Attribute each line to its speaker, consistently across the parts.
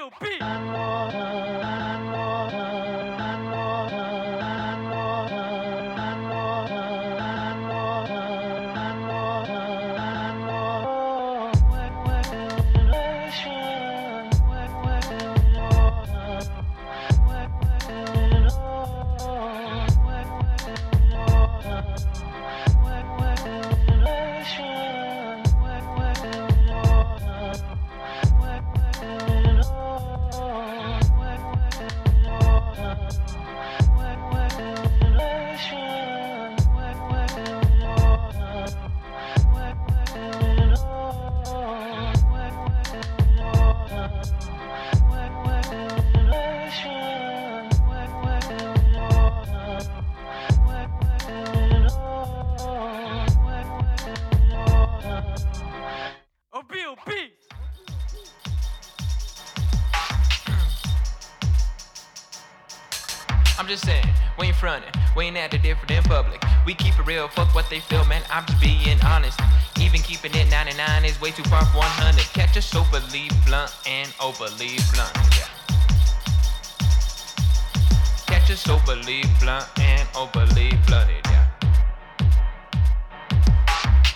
Speaker 1: Tupi! Just saying, we ain't frontin', we ain't acting different in public. We keep it real, fuck what they feel, man. I'm just being honest. Even keeping it 99 is way too far from 100. Catch us overly blunt and overly blunt. Yeah. Catch us overly blunt and overly blunted. Yeah.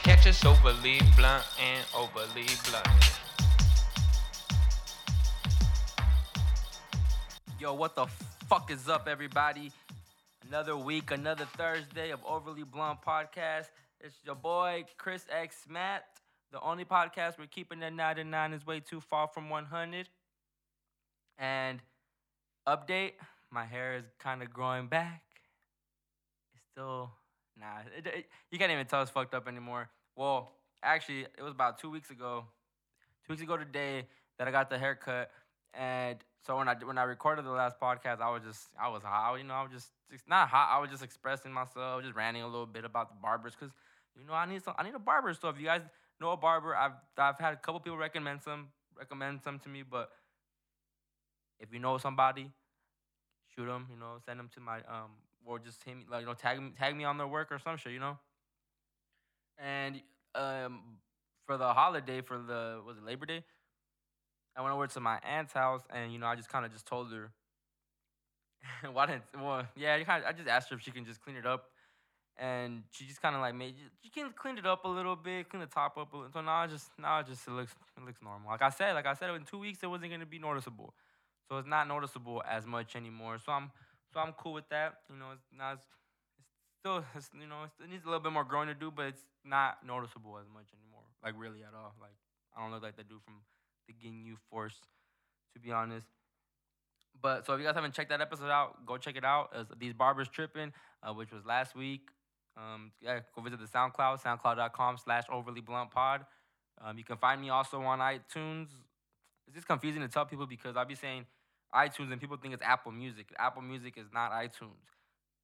Speaker 1: Catch us overly blunt and overly blunted.
Speaker 2: Yo, what the fuck is up, everybody? Another week, another Thursday of Overly Blunt Podcast. It's your boy, Chris X Matt. The only podcast we're keeping at 99 is way too far from 100. And update, my hair is kind of growing back. It's still, nah, it, it- you can't even tell it's fucked up anymore. Well, actually, it was about two weeks ago, two weeks ago today that I got the haircut. And so when I when I recorded the last podcast, I was just I was hot, you know, I was just not hot. I was just expressing myself, just ranting a little bit about the barbers, cause you know I need some I need a barber. So if you guys know a barber, I've I've had a couple people recommend some recommend some to me, but if you know somebody, shoot them, you know, send them to my um or just hit me like you know tag me tag me on their work or some shit, you know. And um for the holiday for the was it Labor Day? I went over to my aunt's house and you know I just kind of just told her. Why didn't? Well, yeah, you kind of, I just asked her if she can just clean it up, and she just kind of like made you can clean it up a little bit, clean the top up a little. So now just now it just it looks it looks normal. Like I said, like I said, in two weeks it wasn't gonna be noticeable, so it's not noticeable as much anymore. So I'm so I'm cool with that. You know, it's not. It's, it's still, it's, you know, it needs a little bit more growing to do, but it's not noticeable as much anymore. Like really at all. Like I don't look like they do from the Ginyu Force, to be honest. But so if you guys haven't checked that episode out, go check it out. It's These Barbers Tripping, uh, which was last week. Um, yeah, go visit the SoundCloud, soundcloud.com slash overly blunt pod. Um, you can find me also on iTunes. It's just confusing to tell people because I'll be saying iTunes and people think it's Apple Music. Apple Music is not iTunes.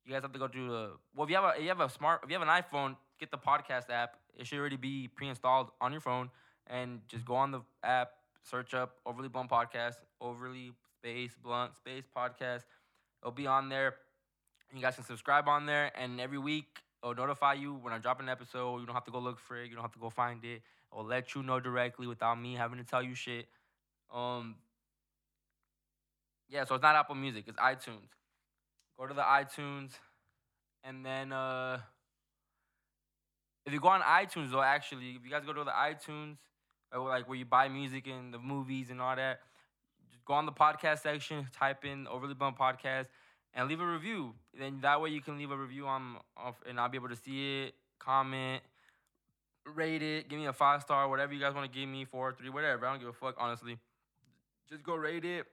Speaker 2: You guys have to go through the well. If you have a if you have a smart if you have an iPhone, get the podcast app. It should already be pre-installed on your phone, and just go on the app, search up Overly Blunt Podcast, Overly Space Blunt Space Podcast. It'll be on there. You guys can subscribe on there, and every week it'll notify you when I drop an episode. You don't have to go look for it. You don't have to go find it. It'll let you know directly without me having to tell you shit. Um. Yeah, so it's not Apple Music. It's iTunes. Go to the iTunes, and then uh, if you go on iTunes though, actually, if you guys go to the iTunes, like where you buy music and the movies and all that, just go on the podcast section, type in Overly Blunt Podcast, and leave a review. Then that way you can leave a review on, off, and I'll be able to see it, comment, rate it, give me a five star, whatever you guys want to give me, four, three, whatever. I don't give a fuck, honestly. Just go rate it.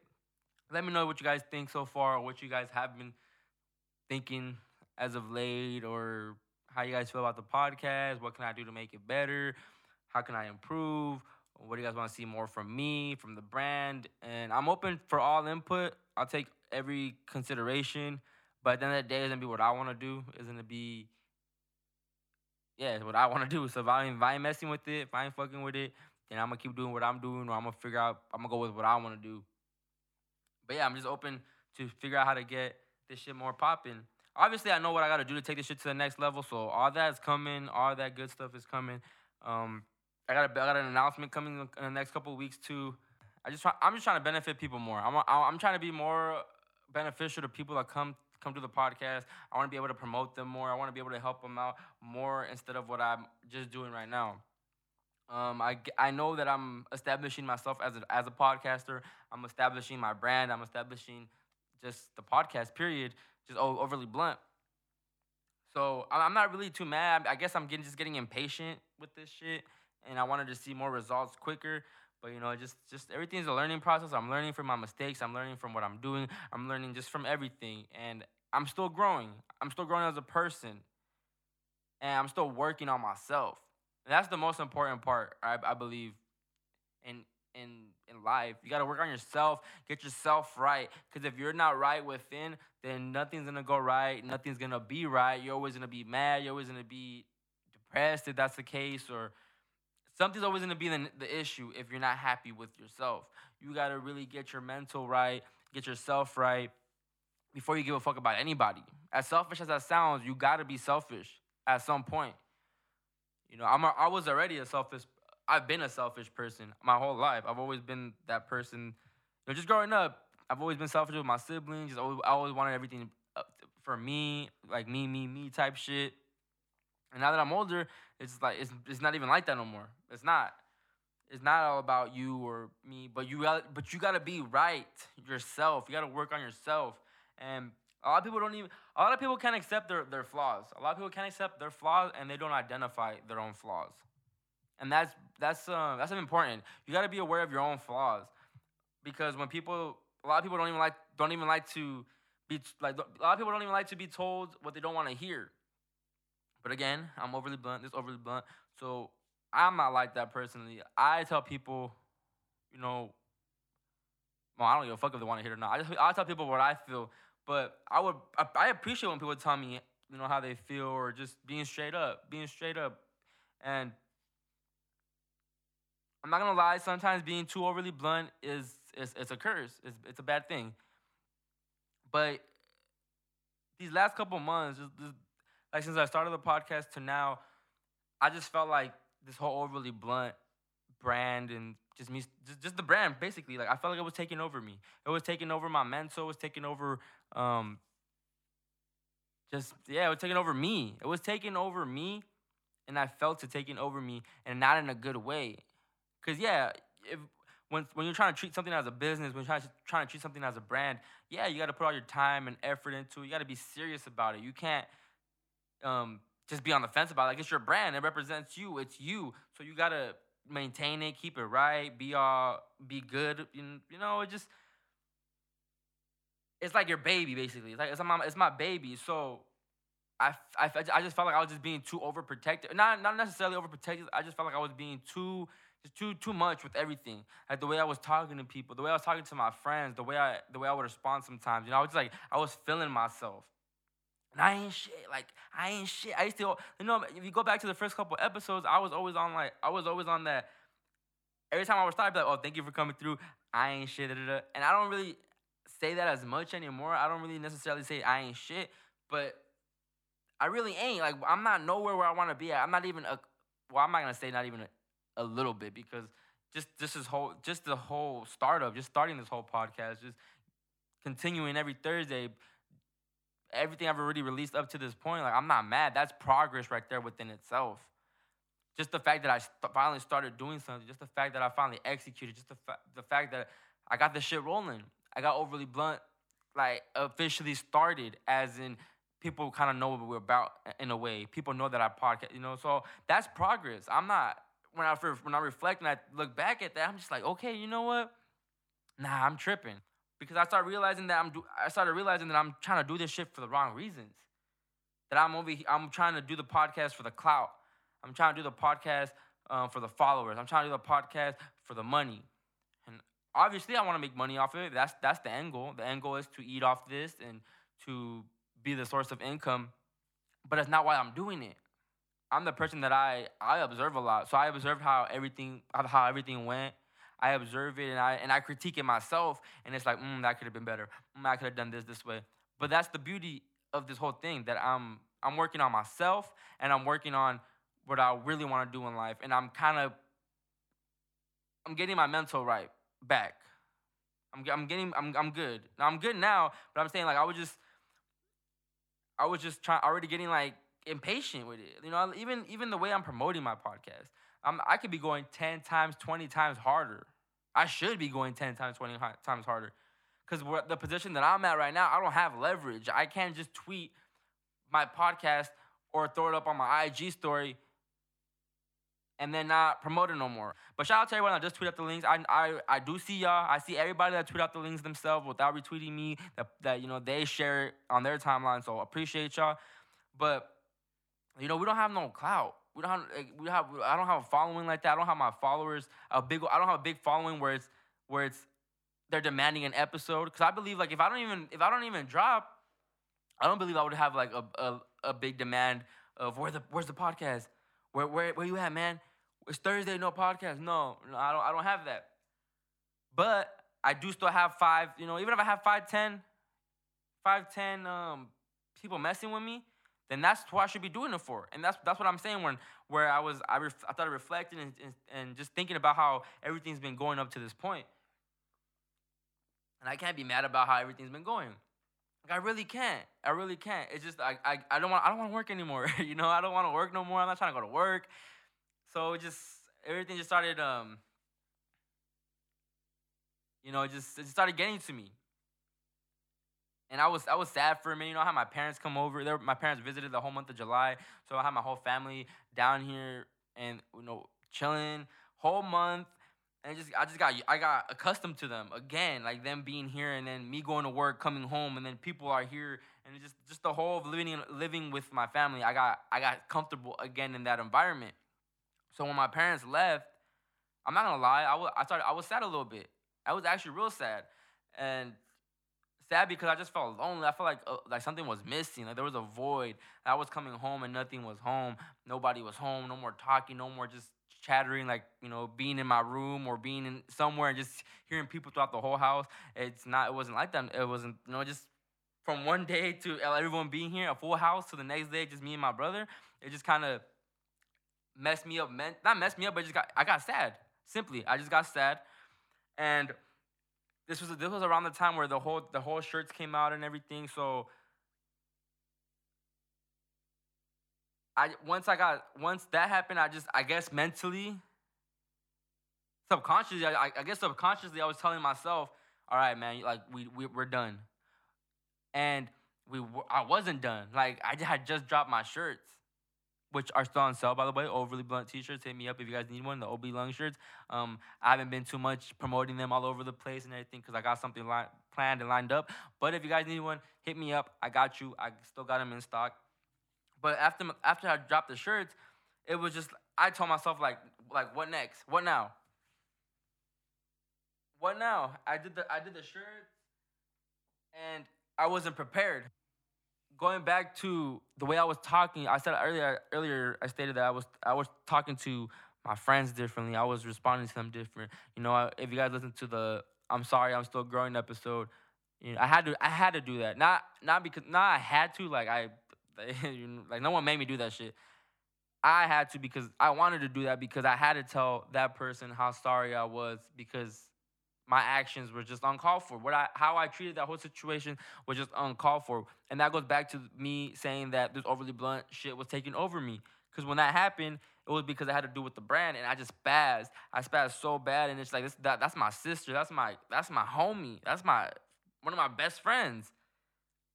Speaker 2: Let me know what you guys think so far, or what you guys have been thinking as of late, or how you guys feel about the podcast. What can I do to make it better? How can I improve? What do you guys want to see more from me, from the brand? And I'm open for all input. I'll take every consideration. But at the end of the day, it's gonna be what I want to do. It's gonna be, yeah, it's what I want to do. So if I, if I ain't messing with it, if I ain't fucking with it, then I'm gonna keep doing what I'm doing, or I'm gonna figure out, I'm gonna go with what I want to do. But yeah, I'm just open to figure out how to get this shit more popping. Obviously, I know what I got to do to take this shit to the next level. So all that's coming, all that good stuff is coming. Um, I got a, I got an announcement coming in the next couple weeks too. I just try, I'm just trying to benefit people more. I'm I'm trying to be more beneficial to people that come come to the podcast. I want to be able to promote them more. I want to be able to help them out more instead of what I'm just doing right now. Um, I, I know that I'm establishing myself as a, as a podcaster. I'm establishing my brand. I'm establishing just the podcast, period, just overly blunt. So I'm not really too mad. I guess I'm getting just getting impatient with this shit, and I wanted to see more results quicker. But you know, just just everything's a learning process. I'm learning from my mistakes. I'm learning from what I'm doing. I'm learning just from everything, and I'm still growing. I'm still growing as a person, and I'm still working on myself. And that's the most important part, I, I believe, in in in life. You got to work on yourself, get yourself right. Because if you're not right within, then nothing's gonna go right. Nothing's gonna be right. You're always gonna be mad. You're always gonna be depressed if that's the case, or something's always gonna be the, the issue if you're not happy with yourself. You got to really get your mental right, get yourself right before you give a fuck about anybody. As selfish as that sounds, you got to be selfish at some point. You know, I'm a, I was already a selfish I've been a selfish person my whole life. I've always been that person. You know, just growing up, I've always been selfish with my siblings. Just always, I always wanted everything for me, like me, me, me type shit. And now that I'm older, it's like it's, it's not even like that no more. It's not. It's not all about you or me, but you got but you gotta be right yourself. You gotta work on yourself. And a lot of people don't even a lot of people can't accept their, their flaws. A lot of people can't accept their flaws and they don't identify their own flaws and that's that's uh, that's important. You got to be aware of your own flaws, because when people, a lot of people don't even like don't even like to be like a lot of people don't even like to be told what they don't want to hear. But again, I'm overly blunt. This overly blunt, so I'm not like that personally. I tell people, you know, well, I don't give a fuck if they want to hear it or not. I just I tell people what I feel, but I would I, I appreciate when people tell me you know how they feel or just being straight up, being straight up, and I'm not gonna lie. Sometimes being too overly blunt is is it's a curse. It's it's a bad thing. But these last couple months, just, just, like since I started the podcast to now, I just felt like this whole overly blunt brand and just me, just, just the brand basically. Like I felt like it was taking over me. It was taking over my mental. It was taking over. Um, just yeah, it was taking over me. It was taking over me, and I felt it taking over me, and not in a good way. Because yeah, if when when you're trying to treat something as a business, when you're trying to, trying to treat something as a brand, yeah, you got to put all your time and effort into it. You got to be serious about it. You can't um, just be on the fence about it. Like it's your brand. It represents you. It's you. So you got to maintain it, keep it right, be all be good. You know, it just it's like your baby basically. It's like it's my it's my baby. So I, I, I just felt like I was just being too overprotective. Not not necessarily overprotective. I just felt like I was being too just too too much with everything. Like the way I was talking to people, the way I was talking to my friends, the way I the way I would respond sometimes. You know, I was just like I was feeling myself. And I ain't shit. Like I ain't shit. I used to, you know, if you go back to the first couple episodes, I was always on like I was always on that. Every time I was start, I'd be like, "Oh, thank you for coming through. I ain't shit." Da, da, da. And I don't really say that as much anymore. I don't really necessarily say I ain't shit, but I really ain't. Like I'm not nowhere where I want to be at. I'm not even a. Well, I'm not gonna say not even a, a little bit because just this whole just the whole startup, just starting this whole podcast, just continuing every Thursday, everything I've already released up to this point, like I'm not mad. That's progress right there within itself. Just the fact that I st- finally started doing something, just the fact that I finally executed, just the fa- the fact that I got the shit rolling. I got overly blunt, like officially started, as in people kind of know what we're about in a way. People know that I podcast, you know. So that's progress. I'm not when I when I reflect and I look back at that, I'm just like, okay, you know what? Nah, I'm tripping because I start realizing that I'm do, I started realizing that I'm trying to do this shit for the wrong reasons. That I'm over I'm trying to do the podcast for the clout. I'm trying to do the podcast um, for the followers. I'm trying to do the podcast for the money. And obviously, I want to make money off of it. That's that's the end goal. The end goal is to eat off this and to be the source of income. But that's not why I'm doing it. I'm the person that I I observe a lot. So I observed how everything how everything went. I observe it and I and I critique it myself, and it's like, mm, that could have been better. Mm, I could have done this this way. But that's the beauty of this whole thing that I'm I'm working on myself and I'm working on what I really want to do in life, and I'm kind of I'm getting my mental right back. I'm I'm getting I'm I'm good. Now I'm good now, but I'm saying like I was just I was just trying already getting like impatient with it. You know, even even the way I'm promoting my podcast. I'm I could be going 10 times, 20 times harder. I should be going 10 times, 20 times harder. Cuz the position that I'm at right now, I don't have leverage. I can't just tweet my podcast or throw it up on my IG story and then not promote it no more. But shout out to everyone that just tweet out the links. I, I I do see y'all. I see everybody that tweet out the links themselves without retweeting me. That that you know they share it on their timeline. So appreciate y'all. But you know we don't have no clout. We don't have we have I don't have a following like that. I don't have my followers a big. I don't have a big following where it's where it's they're demanding an episode. Because I believe like if I don't even if I don't even drop, I don't believe I would have like a a, a big demand of where the where's the podcast. Where, where, where you at, man? It's Thursday, no podcast. No, no, I don't, I don't have that. But I do still have five, you know, even if I have five, ten, five, ten um, people messing with me, then that's what I should be doing it for. And that's that's what I'm saying when where I was I, ref, I started reflecting and, and, and just thinking about how everything's been going up to this point. And I can't be mad about how everything's been going. Like I really can't. I really can't. It's just I I, I don't want I don't want to work anymore. you know, I don't want to work no more. I'm not trying to go to work. So just everything just started um you know, it just it just started getting to me. And I was I was sad for a minute. You know, I had my parents come over. There, my parents visited the whole month of July, so I had my whole family down here and you know chilling whole month. And just I just got I got accustomed to them again, like them being here and then me going to work, coming home, and then people are here, and just just the whole of living living with my family. I got I got comfortable again in that environment. So when my parents left, I'm not gonna lie, I was I started I was sad a little bit. I was actually real sad, and sad because I just felt lonely. I felt like uh, like something was missing. Like there was a void. I was coming home and nothing was home. Nobody was home. No more talking. No more just chattering. Like you know, being in my room or being in somewhere and just hearing people throughout the whole house. It's not. It wasn't like that. It wasn't. You know, just from one day to everyone being here, a full house, to the next day, just me and my brother. It just kind of messed me up. Not messed me up, but just got I got sad. Simply, I just got sad, and this was this was around the time where the whole the whole shirts came out and everything. So I once I got once that happened, I just I guess mentally, subconsciously, I, I guess subconsciously, I was telling myself, all right, man, like we, we we're done, and we I wasn't done. Like I had just dropped my shirts which are still on sale by the way. Overly blunt t-shirts. Hit me up if you guys need one. The OB Lung shirts. Um, I haven't been too much promoting them all over the place and everything because I got something li- planned and lined up. But if you guys need one, hit me up. I got you. I still got them in stock. But after after I dropped the shirts, it was just I told myself like like what next? What now? What now? I did the I did the shirts, and I wasn't prepared going back to the way I was talking, I said earlier earlier I stated that I was I was talking to my friends differently. I was responding to them different. You know, if you guys listen to the I'm sorry, I'm still growing episode, you know, I had to I had to do that. Not not because not I had to like I like no one made me do that shit. I had to because I wanted to do that because I had to tell that person how sorry I was because my actions were just uncalled for. What I how I treated that whole situation was just uncalled for. And that goes back to me saying that this overly blunt shit was taking over me. Because when that happened, it was because I had to do with the brand, and I just spazzed. I spazzed so bad, and it's like this, that, that's my sister, that's my that's my homie, that's my one of my best friends,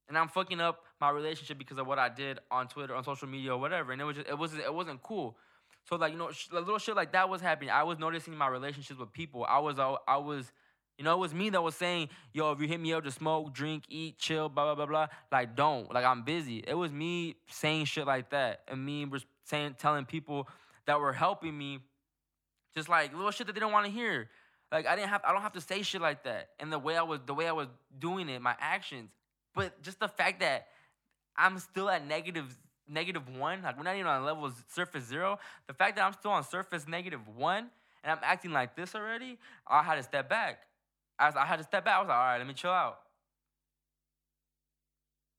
Speaker 2: and I'm fucking up my relationship because of what I did on Twitter, on social media, or whatever. And it was just, it wasn't it wasn't cool. So like you know, sh- little shit like that was happening. I was noticing my relationships with people. I was I was you know, it was me that was saying, yo, if you hit me up to smoke, drink, eat, chill, blah, blah, blah, blah, like, don't. Like, I'm busy. It was me saying shit like that. And me saying, telling people that were helping me just like little shit that they don't want to hear. Like, I didn't have, I don't have to say shit like that. And the way I was, the way I was doing it, my actions. But just the fact that I'm still at negative, negative one, like, we're not even on level surface zero. The fact that I'm still on surface negative one and I'm acting like this already, I had to step back. I, I had to step back. I was like, all right, let me chill out.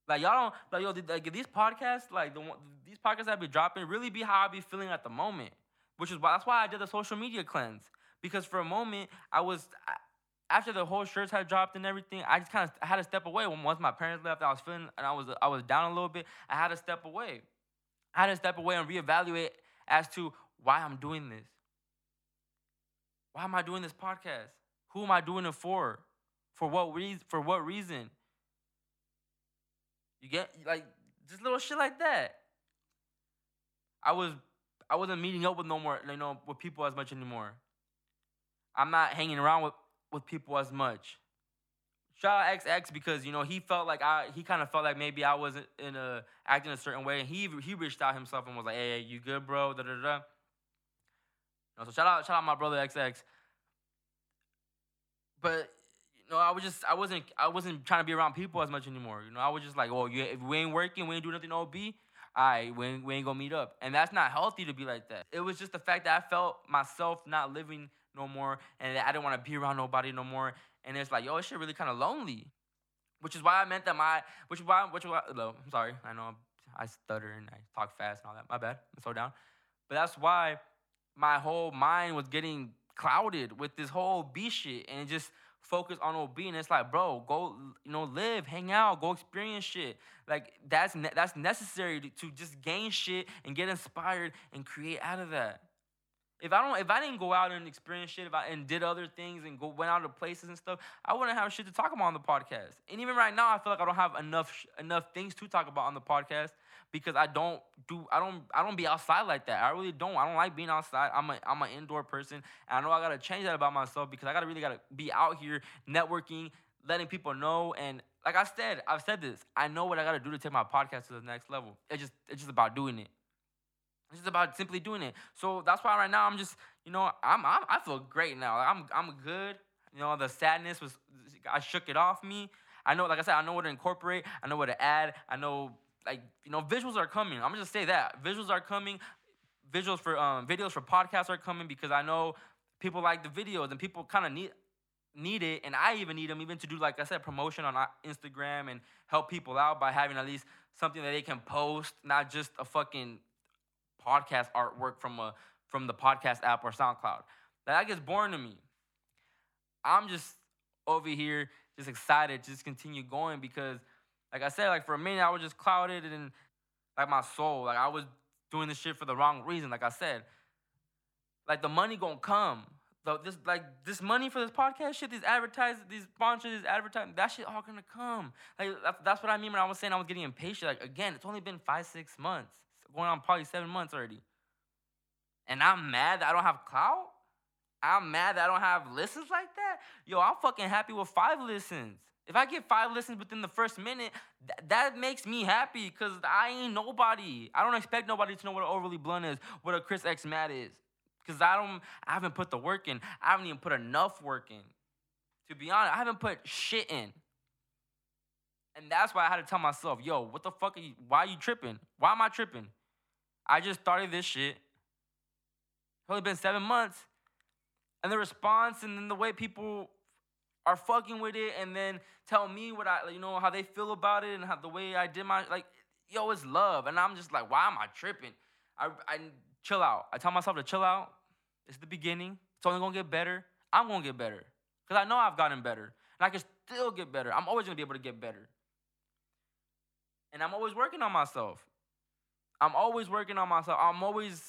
Speaker 2: Like y'all don't like yo like these podcasts like the these podcasts I be dropping really be how I be feeling at the moment, which is why that's why I did the social media cleanse because for a moment I was after the whole shirts had dropped and everything, I just kind of I had to step away. When once my parents left, I was feeling and I was I was down a little bit. I had to step away. I had to step away and reevaluate as to why I'm doing this. Why am I doing this podcast? Who am I doing it for? For what reason? For what reason? You get like just little shit like that. I was I wasn't meeting up with no more, you know, with people as much anymore. I'm not hanging around with, with people as much. Shout out XX because you know he felt like I he kind of felt like maybe I wasn't in a acting a certain way, and he he reached out himself and was like, "Hey, you good, bro?" Da da da. You know, so shout out shout out my brother XX. But you know, I was just I wasn't I wasn't trying to be around people as much anymore. You know, I was just like, "Oh, you if we ain't working, we ain't doing nothing OB." all right, we ain't, we ain't gonna meet up. And that's not healthy to be like that. It was just the fact that I felt myself not living no more and I didn't want to be around nobody no more. And it's like, yo, this shit really kind of lonely. Which is why I meant that my, which is why, which why, no, I'm sorry. I know I stutter and I talk fast and all that. My bad. I'm slow down. But that's why my whole mind was getting clouded with this whole B shit and just focus on OB and it's like, bro, go, you know, live, hang out, go experience shit. Like that's ne- that's necessary to, to just gain shit and get inspired and create out of that. If I don't, if I didn't go out and experience shit, if I and did other things and go went out to places and stuff, I wouldn't have shit to talk about on the podcast. And even right now, I feel like I don't have enough enough things to talk about on the podcast because I don't do I don't I don't be outside like that. I really don't. I don't like being outside. I'm a I'm an indoor person, and I know I gotta change that about myself because I gotta really gotta be out here networking, letting people know. And like I said, I've said this. I know what I gotta do to take my podcast to the next level. It's just it's just about doing it. It's just about simply doing it. So that's why right now I'm just, you know, I'm, I'm I feel great now. I'm I'm good. You know, the sadness was I shook it off me. I know, like I said, I know what to incorporate. I know what to add. I know, like you know, visuals are coming. I'm gonna just say that visuals are coming. Visuals for um, videos for podcasts are coming because I know people like the videos and people kind of need need it, and I even need them even to do like I said promotion on uh, Instagram and help people out by having at least something that they can post, not just a fucking podcast artwork from a from the podcast app or SoundCloud. That gets boring to me. I'm just over here just excited just continue going because like I said, like for a minute I was just clouded and like my soul. Like I was doing this shit for the wrong reason, like I said. Like the money gonna come. The, this like this money for this podcast shit, these advertising, these sponsors, these advertising, that shit all gonna come. Like that's, that's what I mean when I was saying I was getting impatient. Like again, it's only been five, six months going on probably seven months already. And I'm mad that I don't have clout. I'm mad that I don't have listens like that. Yo, I'm fucking happy with five listens. If I get five listens within the first minute, th- that makes me happy because I ain't nobody. I don't expect nobody to know what an overly blunt is, what a Chris X Matt is. Because I don't I haven't put the work in. I haven't even put enough work in. To be honest, I haven't put shit in. And that's why I had to tell myself, yo, what the fuck are you why are you tripping? Why am I tripping? I just started this shit. It's only been seven months. And the response and then the way people are fucking with it and then tell me what I, you know, how they feel about it and how the way I did my, like, yo, it's love. And I'm just like, why am I tripping? I, I chill out. I tell myself to chill out. It's the beginning. It's only gonna get better. I'm gonna get better. Because I know I've gotten better. And I can still get better. I'm always gonna be able to get better. And I'm always working on myself. I'm always working on myself. I'm always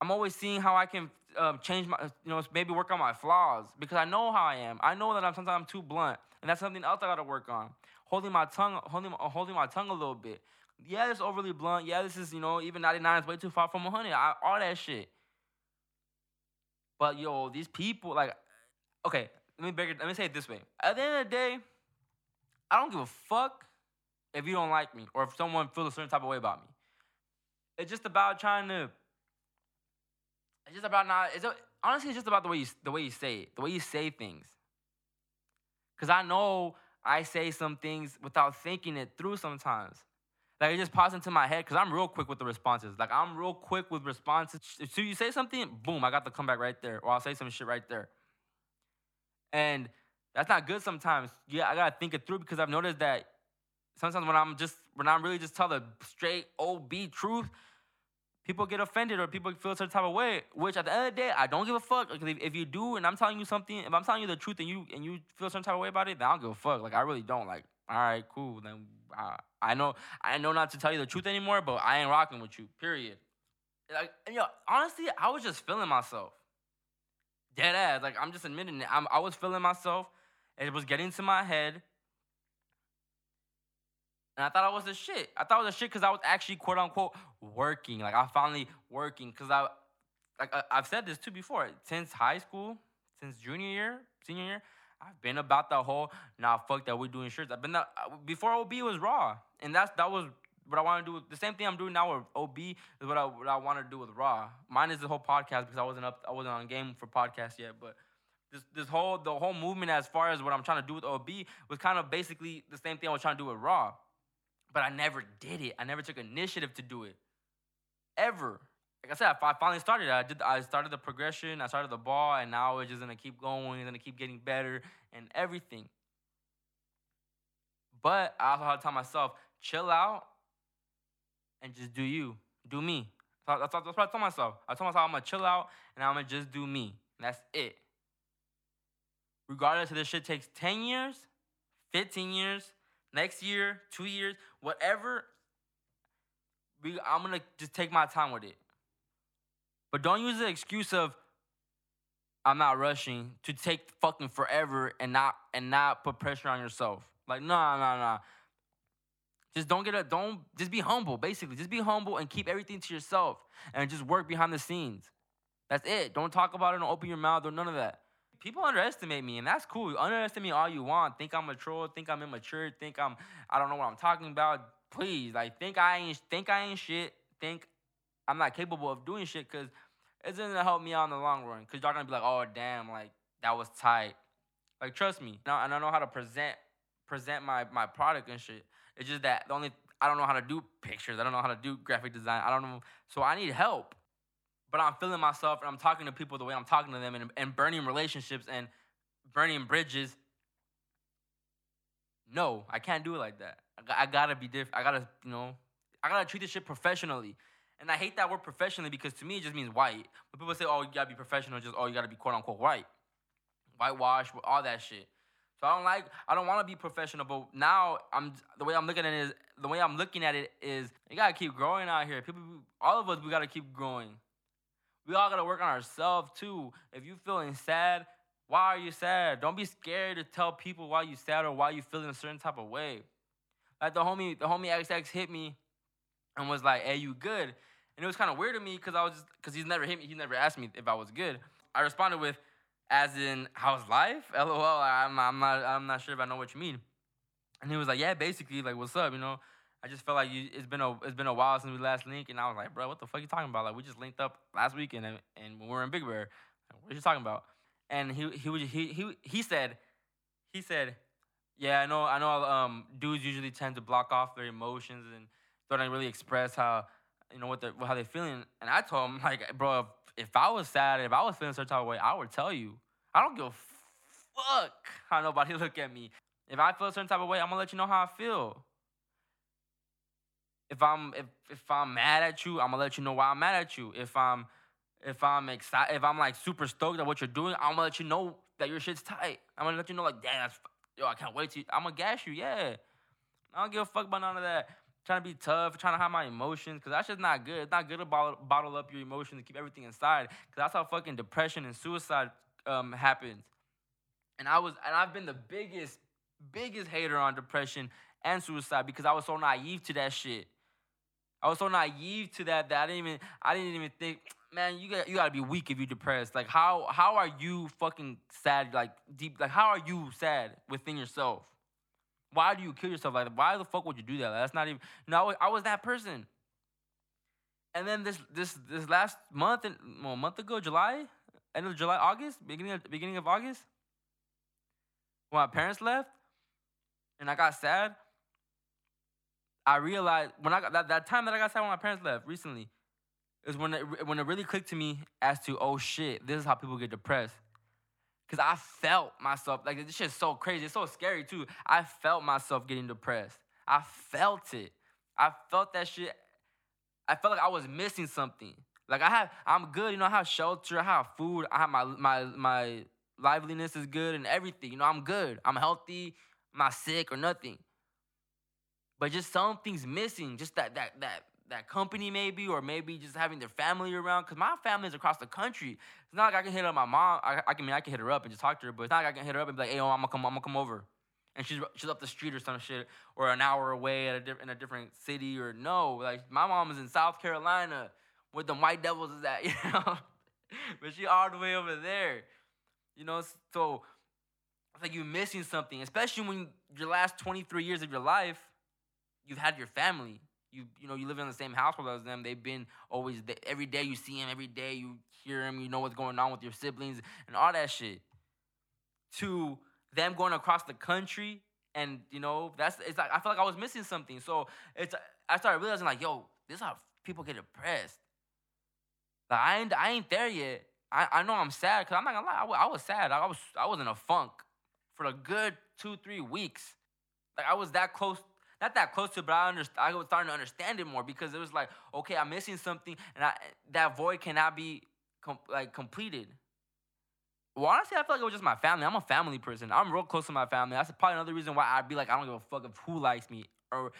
Speaker 2: I'm always seeing how I can um, change my, you know, maybe work on my flaws because I know how I am. I know that I'm sometimes I'm too blunt, and that's something else I got to work on. Holding my tongue, holding, holding my tongue a little bit. Yeah, it's overly blunt. Yeah, this is you know even 99 is way too far from 100. I, all that shit. But yo, these people like, okay, let me break it. Let me say it this way. At the end of the day, I don't give a fuck if you don't like me or if someone feels a certain type of way about me. It's just about trying to. It's just about not. It's honestly it's just about the way you the way you say it, the way you say things. Cause I know I say some things without thinking it through sometimes. Like it just pops into my head because I'm real quick with the responses. Like I'm real quick with responses. So you say something, boom, I got the comeback right there, or I'll say some shit right there. And that's not good sometimes. Yeah, I gotta think it through because I've noticed that sometimes when I'm just when I'm really just tell the straight OB truth, people get offended or people feel a certain type of way. Which at the end of the day, I don't give a fuck. Like if, if you do, and I'm telling you something, if I'm telling you the truth and you and you feel some type of way about it, then I don't give a fuck. Like I really don't. Like all right, cool. Then uh, I know I know not to tell you the truth anymore, but I ain't rocking with you. Period. Like yo, honestly, I was just feeling myself. Dead ass. Like I'm just admitting it. I'm, I was feeling myself. It was getting to my head. And I thought I was the shit. I thought I was the shit because I was actually quote unquote working. Like I finally working because I, like I, I've said this too before. Since high school, since junior year, senior year, I've been about the whole nah fuck that we're doing shirts. I've been the, uh, before OB was raw, and that's that was what I want to do. The same thing I'm doing now with OB is what I what I want to do with raw. Mine is the whole podcast because I wasn't up, I wasn't on game for podcast yet, but. This, this whole the whole movement as far as what I'm trying to do with OB was kind of basically the same thing I was trying to do with Raw but I never did it. I never took initiative to do it. Ever. Like I said, I finally started. I did. I started the progression. I started the ball, and now it's just gonna keep going. It's gonna keep getting better and everything. But I also had to tell myself, chill out, and just do you, do me. That's, that's, what I told myself. I told myself I'm gonna chill out and I'm gonna just do me. That's it. Regardless if this shit takes 10 years, 15 years, next year, two years, whatever, we, I'm gonna just take my time with it. But don't use the excuse of I'm not rushing to take fucking forever and not and not put pressure on yourself. Like, no no no. Just don't get a don't just be humble, basically. Just be humble and keep everything to yourself and just work behind the scenes. That's it. Don't talk about it, don't open your mouth or none of that people underestimate me, and that's cool. You underestimate me all you want. Think I'm a troll. Think I'm immature. Think I'm I don't know what I'm talking about. Please, like think I ain't think I ain't shit. Think I'm not capable of doing shit because it's gonna help me out in the long run. Cause y'all gonna be like, oh damn, like that was tight. Like trust me. Now and I don't know how to present present my my product and shit. It's just that the only I don't know how to do pictures. I don't know how to do graphic design. I don't know. So I need help but I'm feeling myself and I'm talking to people the way I'm talking to them and, and burning relationships and burning bridges. No, I can't do it like that. I, I gotta be different. I gotta, you know, I gotta treat this shit professionally. And I hate that word professionally because to me it just means white. When people say, oh, you gotta be professional, just, oh, you gotta be quote unquote white. Whitewash, all that shit. So I don't like, I don't wanna be professional, but now I'm, the way I'm looking at it is, the way I'm looking at it is, you gotta keep growing out here. People, all of us, we gotta keep growing. We all gotta work on ourselves too. If you're feeling sad, why are you sad? Don't be scared to tell people why you sad or why you feeling a certain type of way. Like the homie, the homie XX hit me and was like, "Hey, you good?" And it was kind of weird to me because I was just because he's never hit me. He never asked me if I was good. I responded with, "As in, how's life?" LOL. I'm, I'm not. I'm not sure if I know what you mean. And he was like, "Yeah, basically, like, what's up?" You know. I just felt like you, it's been a it's been a while since we last linked, and I was like, bro, what the fuck you talking about? Like we just linked up last week, and and we were in Big Bear. What are you talking about? And he he he he he said he said, yeah, I know I know um dudes usually tend to block off their emotions and don't really express how you know what they how they're feeling. And I told him like, bro, if, if I was sad, if I was feeling certain type of way, I would tell you. I don't give a fuck how nobody look at me. If I feel a certain type of way, I'm gonna let you know how I feel if I'm if if I'm mad at you, I'm gonna let you know why I'm mad at you. If I'm if I'm excited, if I'm like super stoked at what you're doing, I'm gonna let you know that your shit's tight. I'm gonna let you know like, damn, that's, yo, I can't wait to. I'm gonna gas you, yeah. I don't give a fuck about none of that. trying to be tough, trying to hide my emotions, cause that's just not good. It's not good to bottle, bottle up your emotions and keep everything inside, cause that's how fucking depression and suicide um, happens. And I was, and I've been the biggest, biggest hater on depression and suicide because I was so naive to that shit. I was so naive to that that I didn't even I didn't even think, man, you got you gotta be weak if you're depressed. Like how how are you fucking sad? Like deep like how are you sad within yourself? Why do you kill yourself? Like why the fuck would you do that? Like, that's not even no, I was, that person. And then this this this last month and well, a month ago, July, end of July, August, beginning of beginning of August, when my parents left, and I got sad. I realized when I got that, that time that I got sad when my parents left recently is when it, when it really clicked to me as to oh shit, this is how people get depressed. Cause I felt myself like this shit's so crazy. It's so scary too. I felt myself getting depressed. I felt it. I felt that shit. I felt like I was missing something. Like I have, I'm good. You know, I have shelter, I have food, I have my my my liveliness is good and everything. You know, I'm good. I'm healthy. I'm not sick or nothing. But just something's missing. Just that that that that company maybe, or maybe just having their family around. Cause my family's across the country. It's not like I can hit up my mom. I, I can mean I can hit her up and just talk to her, but it's not like I can hit her up and be like, hey, oh, yo, I'm gonna come, I'm gonna come over. And she's she's up the street or some shit, or an hour away at a in a different city, or no, like my mom is in South Carolina, where the White Devils is at, you know. but she all the way over there, you know. So it's like you're missing something, especially when your last 23 years of your life, you've had your family you you know you live in the same household as them. They've been always every day. You see them every day. You hear them. You know what's going on with your siblings and all that shit. To them going across the country and you know that's it's like I feel like I was missing something. So it's I started realizing like yo, this is how people get depressed. Like I ain't I ain't there yet. I, I know I'm sad because I'm not gonna lie. I, was, I was sad. I was I was in a funk for a good two three weeks. Like I was that close not that close to, it, but I understand. I was starting to understand it more because it was like, okay, I'm missing something, and I, that void cannot be com- like completed. Well, honestly, I feel like it was just my family. I'm a family person. I'm real close to my family. That's probably another reason why I'd be like, I don't give a fuck of who likes me, or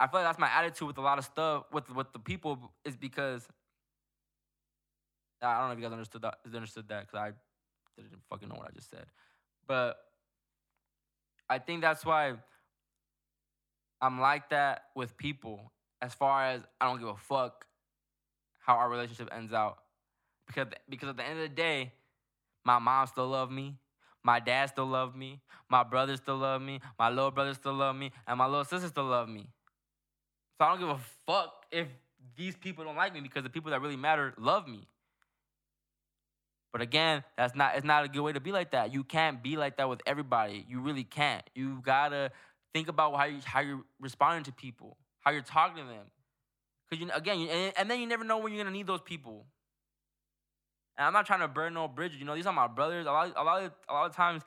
Speaker 2: I feel like that's my attitude with a lot of stuff with with the people is because I don't know if you guys understood that understood that because I didn't fucking know what I just said, but I think that's why I'm like that with people as far as I don't give a fuck how our relationship ends out. Because because at the end of the day, my mom still love me, my dad still love me, my brothers still love me, my little brother still love me, and my little sister still love me. So I don't give a fuck if these people don't like me because the people that really matter love me. But again, that's not it's not a good way to be like that. You can't be like that with everybody. You really can't. You gotta Think about how you how you're responding to people, how you're talking to them. Cause you again, you, and, and then you never know when you're gonna need those people. And I'm not trying to burn no bridges. You know, these are my brothers. A lot, a lot, of, a lot of times,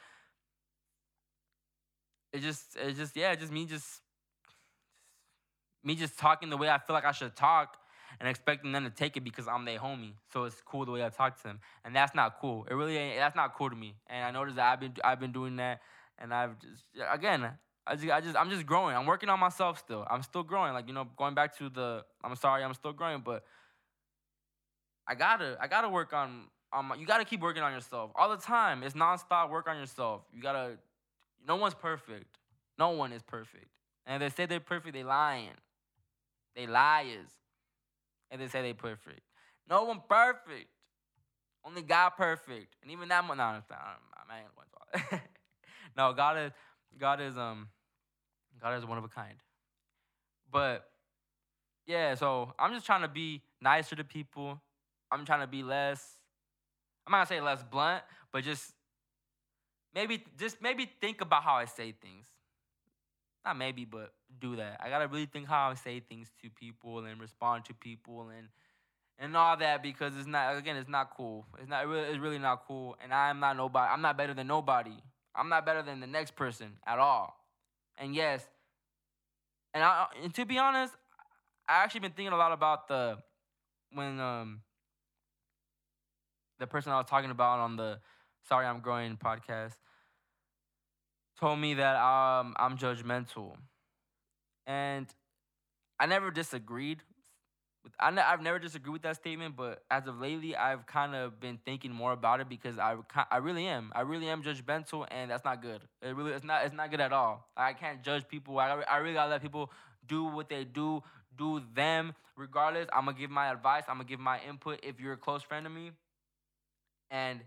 Speaker 2: it just, it's just, yeah, just me, just me, just talking the way I feel like I should talk, and expecting them to take it because I'm their homie. So it's cool the way I talk to them, and that's not cool. It really ain't. That's not cool to me. And I noticed that I've been, I've been doing that, and I've just, again, I just, I just, I'm just growing. I'm working on myself still. I'm still growing. Like you know, going back to the, I'm sorry, I'm still growing, but I gotta, I gotta work on, on my, you gotta keep working on yourself all the time. It's nonstop work on yourself. You gotta, no one's perfect. No one is perfect. And they say they're perfect, they lying. They liars. And they say they perfect. No one perfect. Only God perfect. And even that one, no, I'm, I ain't going to No, God is, God is, um, God is one of a kind. But yeah, so I'm just trying to be nicer to people. I'm trying to be less, I'm not gonna say less blunt, but just maybe just maybe think about how I say things. Not maybe, but do that. I gotta really think how I say things to people and respond to people and and all that because it's not again it's not cool. It's not really it's really not cool. And I'm not nobody. I'm not better than nobody. I'm not better than the next person at all. And yes, and I and to be honest, I actually been thinking a lot about the when um the person I was talking about on the Sorry I'm Growing podcast told me that um I'm judgmental. And I never disagreed I ne- I've never disagreed with that statement, but as of lately, I've kind of been thinking more about it because I I really am I really am judgmental, and that's not good. It really it's not it's not good at all. I can't judge people. I I really gotta let people do what they do, do them regardless. I'm gonna give my advice. I'm gonna give my input if you're a close friend of me, and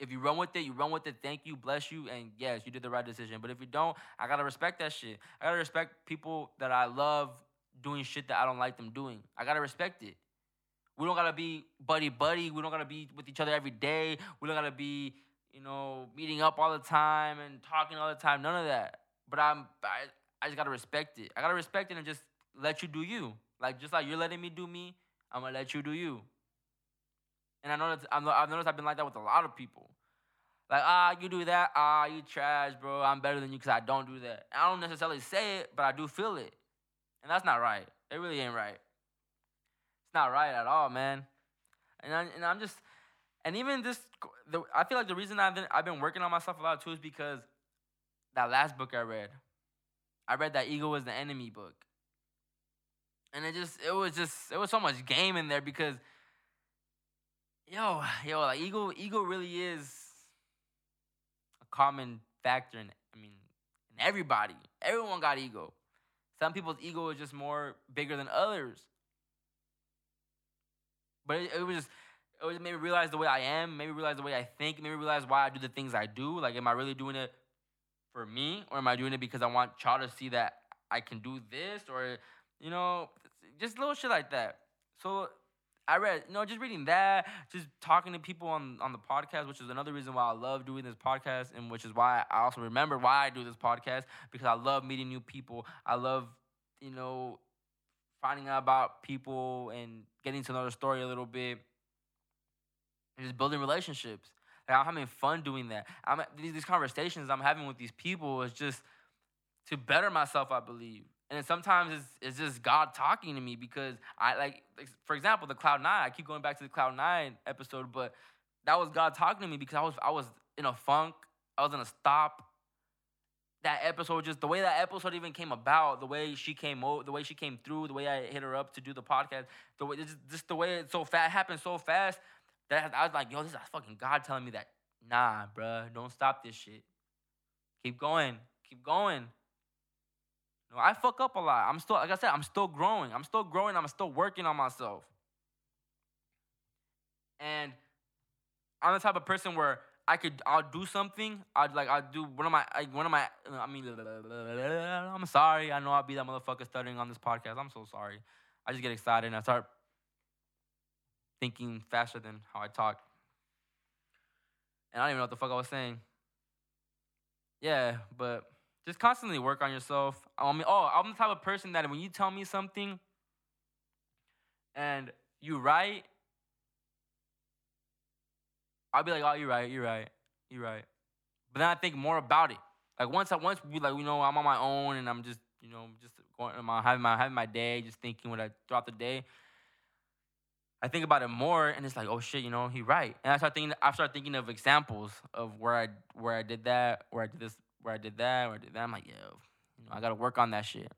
Speaker 2: if you run with it, you run with it. Thank you, bless you, and yes, you did the right decision. But if you don't, I gotta respect that shit. I gotta respect people that I love doing shit that I don't like them doing. I gotta respect it. We don't gotta be buddy buddy. We don't gotta be with each other every day. We don't gotta be, you know, meeting up all the time and talking all the time. None of that. But I'm, I, I just gotta respect it. I gotta respect it and just let you do you. Like just like you're letting me do me, I'm gonna let you do you. And I know that I've noticed I've been like that with a lot of people. Like, ah, you do that, ah, you trash, bro. I'm better than you because I don't do that. I don't necessarily say it, but I do feel it. And that's not right. It really ain't right. It's not right at all, man. And I, and I'm just and even this the I feel like the reason I've been I've been working on myself a lot too is because that last book I read. I read that ego was the enemy book. And it just it was just it was so much game in there because yo, yo, like ego ego really is a common factor in I mean in everybody. Everyone got ego. Some people's ego is just more bigger than others. But it, it was just it was made me realize the way I am, maybe realize the way I think, maybe realize why I do the things I do. Like, am I really doing it for me, or am I doing it because I want y'all to see that I can do this, or you know, just little shit like that. So I read, you know, just reading that, just talking to people on on the podcast, which is another reason why I love doing this podcast, and which is why I also remember why I do this podcast because I love meeting new people. I love, you know, finding out about people and getting to know their story a little bit and just building relationships. Like I'm having fun doing that. I'm these, these conversations I'm having with these people is just to better myself, I believe. And sometimes it's, it's just God talking to me because I like, like, for example, the Cloud Nine. I keep going back to the Cloud Nine episode, but that was God talking to me because I was I was in a funk. I was in a stop. That episode, just the way that episode even came about, the way she came out, the way she came through, the way I hit her up to do the podcast, the way just, just the way it so fast happened so fast that I was like, yo, this is fucking God telling me that, nah, bruh, don't stop this shit. Keep going, keep going. I fuck up a lot. I'm still, like I said, I'm still growing. I'm still growing. I'm still working on myself. And I'm the type of person where I could, I'll do something. I'd like, I'll do one of my, like, one of my, I mean, I'm sorry. I know I'll be that motherfucker stuttering on this podcast. I'm so sorry. I just get excited and I start thinking faster than how I talk. And I don't even know what the fuck I was saying. Yeah, but just constantly work on yourself. I mean, oh, I'm the type of person that when you tell me something and you right, I'll be like, oh, you're right, you're right, you're right. But then I think more about it. Like once I once we like, you know, I'm on my own and I'm just, you know, just going, I'm having my having my day, just thinking what I throughout the day. I think about it more, and it's like, oh shit, you know, he right. And I start thinking, I start thinking of examples of where I where I did that, where I did this, where I did that, where I did that. I'm like, yo, you know, I gotta work on that shit.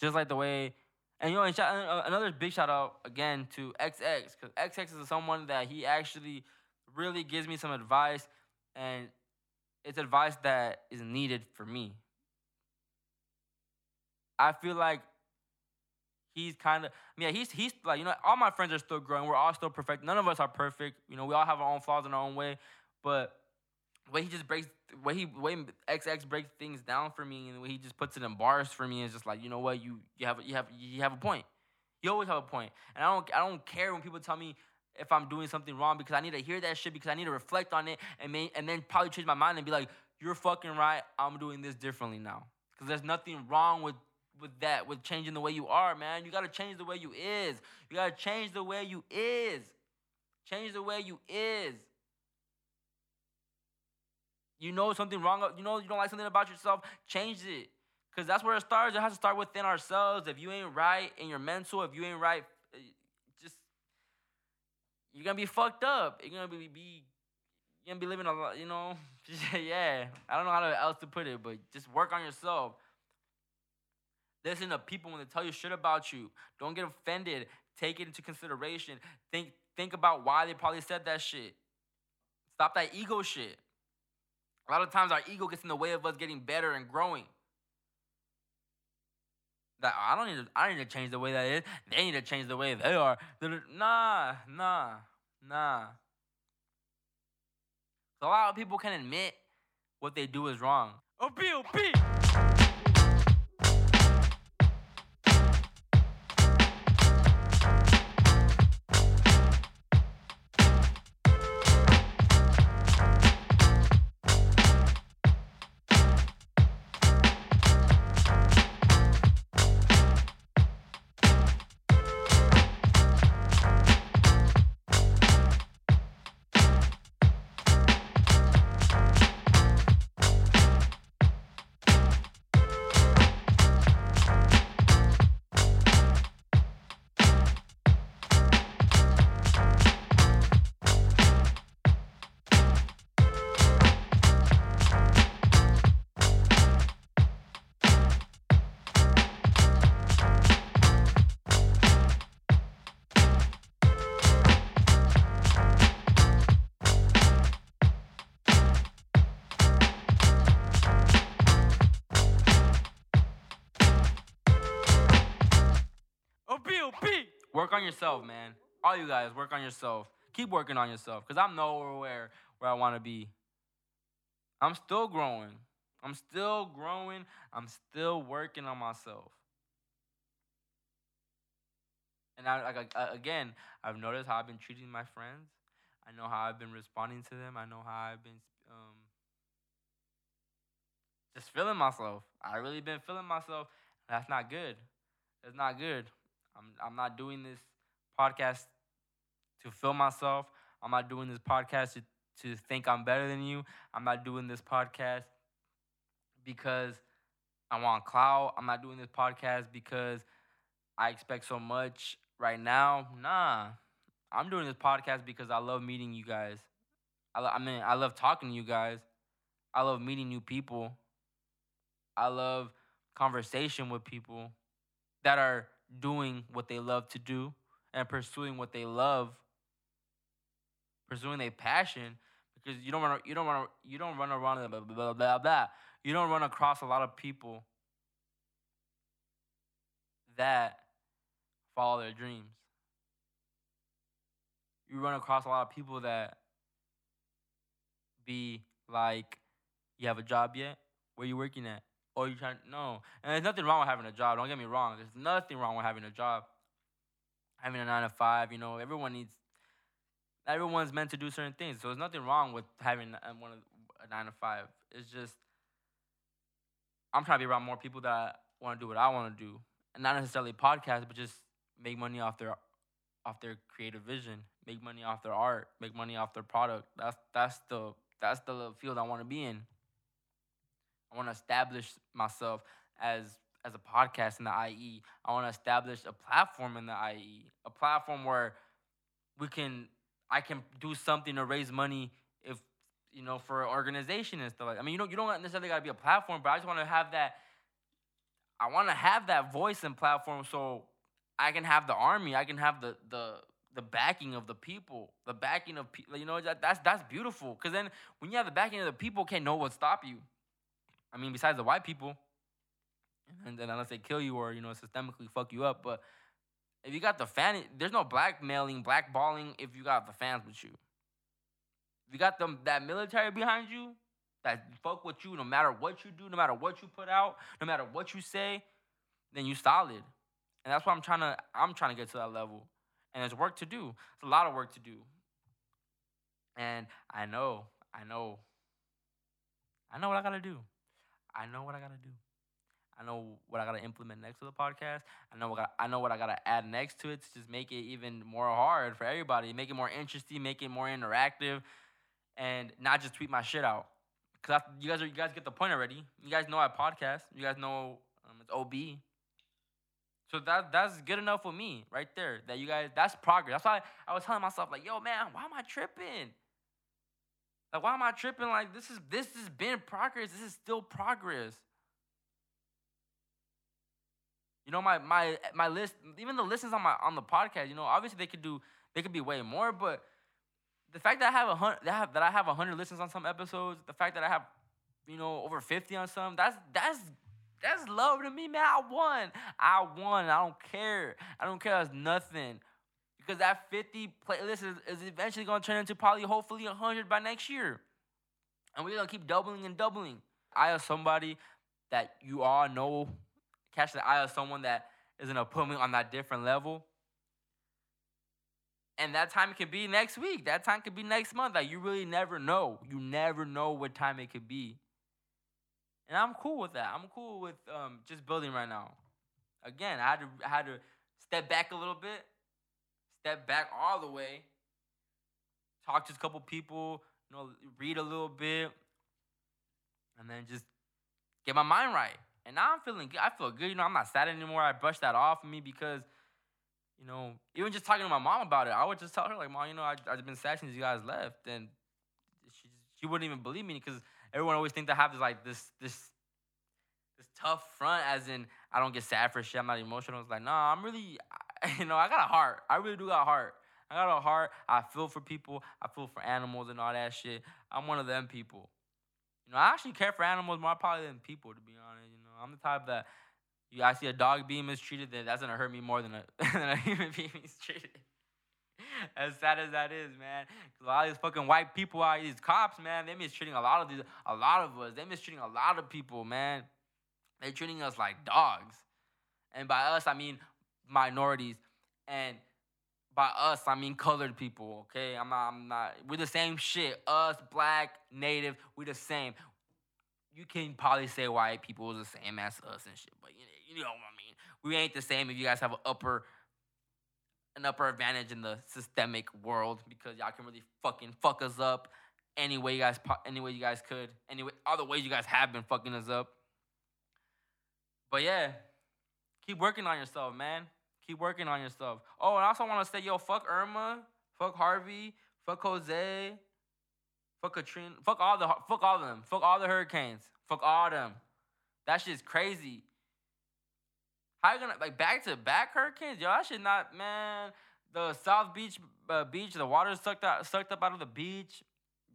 Speaker 2: Just like the way, and you know, and shout, uh, another big shout out again to XX because XX is someone that he actually really gives me some advice, and it's advice that is needed for me. I feel like he's kind of yeah he's he's like you know all my friends are still growing we're all still perfect none of us are perfect you know we all have our own flaws in our own way but way he just breaks way he way xx breaks things down for me and the way he just puts it in bars for me is just like you know what you you have you have you have a point you always have a point and i don't i don't care when people tell me if i'm doing something wrong because i need to hear that shit because i need to reflect on it and may, and then probably change my mind and be like you're fucking right i'm doing this differently now because there's nothing wrong with with that, with changing the way you are, man. You gotta change the way you is. You gotta change the way you is. Change the way you is. You know something wrong, you know you don't like something about yourself, change it. Because that's where it starts. It has to start within ourselves. If you ain't right in your mental, if you ain't right, eh, just you're gonna be fucked up. You're gonna be, be you're gonna be living a lot, you know. yeah, I don't know how else to put it, but just work on yourself. Listen to people when they tell you shit about you. Don't get offended. Take it into consideration. Think think about why they probably said that shit. Stop that ego shit. A lot of times our ego gets in the way of us getting better and growing. That I don't need to I need to change the way that is. They need to change the way they are. Nah, nah, nah. A lot of people can admit what they do is wrong.
Speaker 3: OP,
Speaker 2: work on yourself, man. All you guys, work on yourself. Keep working on yourself, cause I'm nowhere where I want to be. I'm still growing. I'm still growing. I'm still working on myself. And I, again, I've noticed how I've been treating my friends. I know how I've been responding to them. I know how I've been um, just feeling myself. I really been feeling myself. That's not good. That's not good. I'm I'm not doing this podcast to feel myself. I'm not doing this podcast to, to think I'm better than you. I'm not doing this podcast because I want clout. I'm not doing this podcast because I expect so much right now. Nah. I'm doing this podcast because I love meeting you guys. I, lo- I mean, I love talking to you guys. I love meeting new people. I love conversation with people that are doing what they love to do and pursuing what they love, pursuing their passion. Because you don't run, you don't run, you don't run around blah blah blah blah. blah. You don't run across a lot of people that follow their dreams. You run across a lot of people that be like, "You have a job yet? Where are you working at? Oh, you trying? No." And there's nothing wrong with having a job. Don't get me wrong. There's nothing wrong with having a job. Having a nine to five, you know, everyone needs. Everyone's meant to do certain things, so there's nothing wrong with having one a nine to five. It's just I'm trying to be around more people that want to do what I want to do, and not necessarily podcast, but just make money off their off their creative vision, make money off their art, make money off their product. That's that's the that's the field I want to be in. I want to establish myself as as a podcast in the IE. I want to establish a platform in the IE, a platform where we can I can do something to raise money if you know for an organization and stuff like. I mean, you don't you don't necessarily got to be a platform, but I just want to have that. I want to have that voice and platform so I can have the army. I can have the the the backing of the people, the backing of people. You know that that's that's beautiful. Cause then when you have the backing of the people, can't know what stop you. I mean, besides the white people, and then unless they kill you or you know systemically fuck you up, but if you got the fan, there's no blackmailing, blackballing if you got the fans with you. If you got them that military behind you, that fuck with you no matter what you do, no matter what you put out, no matter what you say, then you solid. And that's why I'm trying to I'm trying to get to that level. And there's work to do. It's a lot of work to do. And I know, I know, I know what I gotta do. I know what I gotta do. I know what I gotta implement next to the podcast. I know what I, I know what I gotta add next to it to just make it even more hard for everybody, make it more interesting, make it more interactive, and not just tweet my shit out. Cause I, you guys are you guys get the point already. You guys know I podcast. You guys know um, it's OB. So that that's good enough for me right there. That you guys that's progress. That's why I was telling myself like, yo man, why am I tripping? Like why am I tripping? Like this is this has been progress. This is still progress. You know, my my my list, even the listens on my on the podcast, you know, obviously they could do they could be way more, but the fact that I have a hundred that, I have a hundred listens on some episodes, the fact that I have, you know, over fifty on some, that's that's that's love to me, man. I won. I won. I don't care. I don't care. That's nothing. Because that 50 playlist is, is eventually gonna turn into probably hopefully hundred by next year. And we're gonna keep doubling and doubling. I have somebody that you all know, catch the eye of someone that is gonna put me on that different level. And that time it could be next week. That time could be next month. Like you really never know. You never know what time it could be. And I'm cool with that. I'm cool with um, just building right now. Again, I had to I had to step back a little bit, step back all the way, talk to a couple people, you know, read a little bit, and then just get my mind right. And now I'm feeling good. I feel good. You know, I'm not sad anymore. I brushed that off of me because you know, even just talking to my mom about it, I would just tell her like, "Mom, you know, I, I've been sad since you guys left," and she she wouldn't even believe me because everyone always think I have this like this this this tough front, as in I don't get sad for shit. I'm not emotional. It's like, nah, I'm really, you know, I got a heart. I really do got a heart. I got a heart. I feel for people. I feel for animals and all that shit. I'm one of them people. You know, I actually care for animals more probably than people, to be honest. You know, I'm the type that You I see a dog being mistreated, then that's gonna hurt me more than a than a human being mistreated. as sad as that is, man. a lot of these fucking white people out, these cops, man, they mistreating a lot of these, a lot of us. They mistreating a lot of people, man. They're treating us like dogs, and by us I mean minorities, and by us I mean colored people. Okay, I'm not, I'm not. We're the same shit. Us, black, native, we're the same. You can probably say white people is the same as us and shit, but you, you know what I mean. We ain't the same if you guys have an upper an upper advantage in the systemic world because y'all can really fucking fuck us up any way you guys any way you guys could any way, all the ways you guys have been fucking us up. But yeah, keep working on yourself, man. Keep working on yourself. Oh, and I also want to say, yo, fuck Irma, fuck Harvey, fuck Jose, fuck Katrina, fuck all the fuck all of them, fuck all the hurricanes, fuck all them. That shit's crazy. How you gonna like back to back hurricanes? Yo, that should not man. The South Beach uh, beach, the water sucked out, sucked up out of the beach.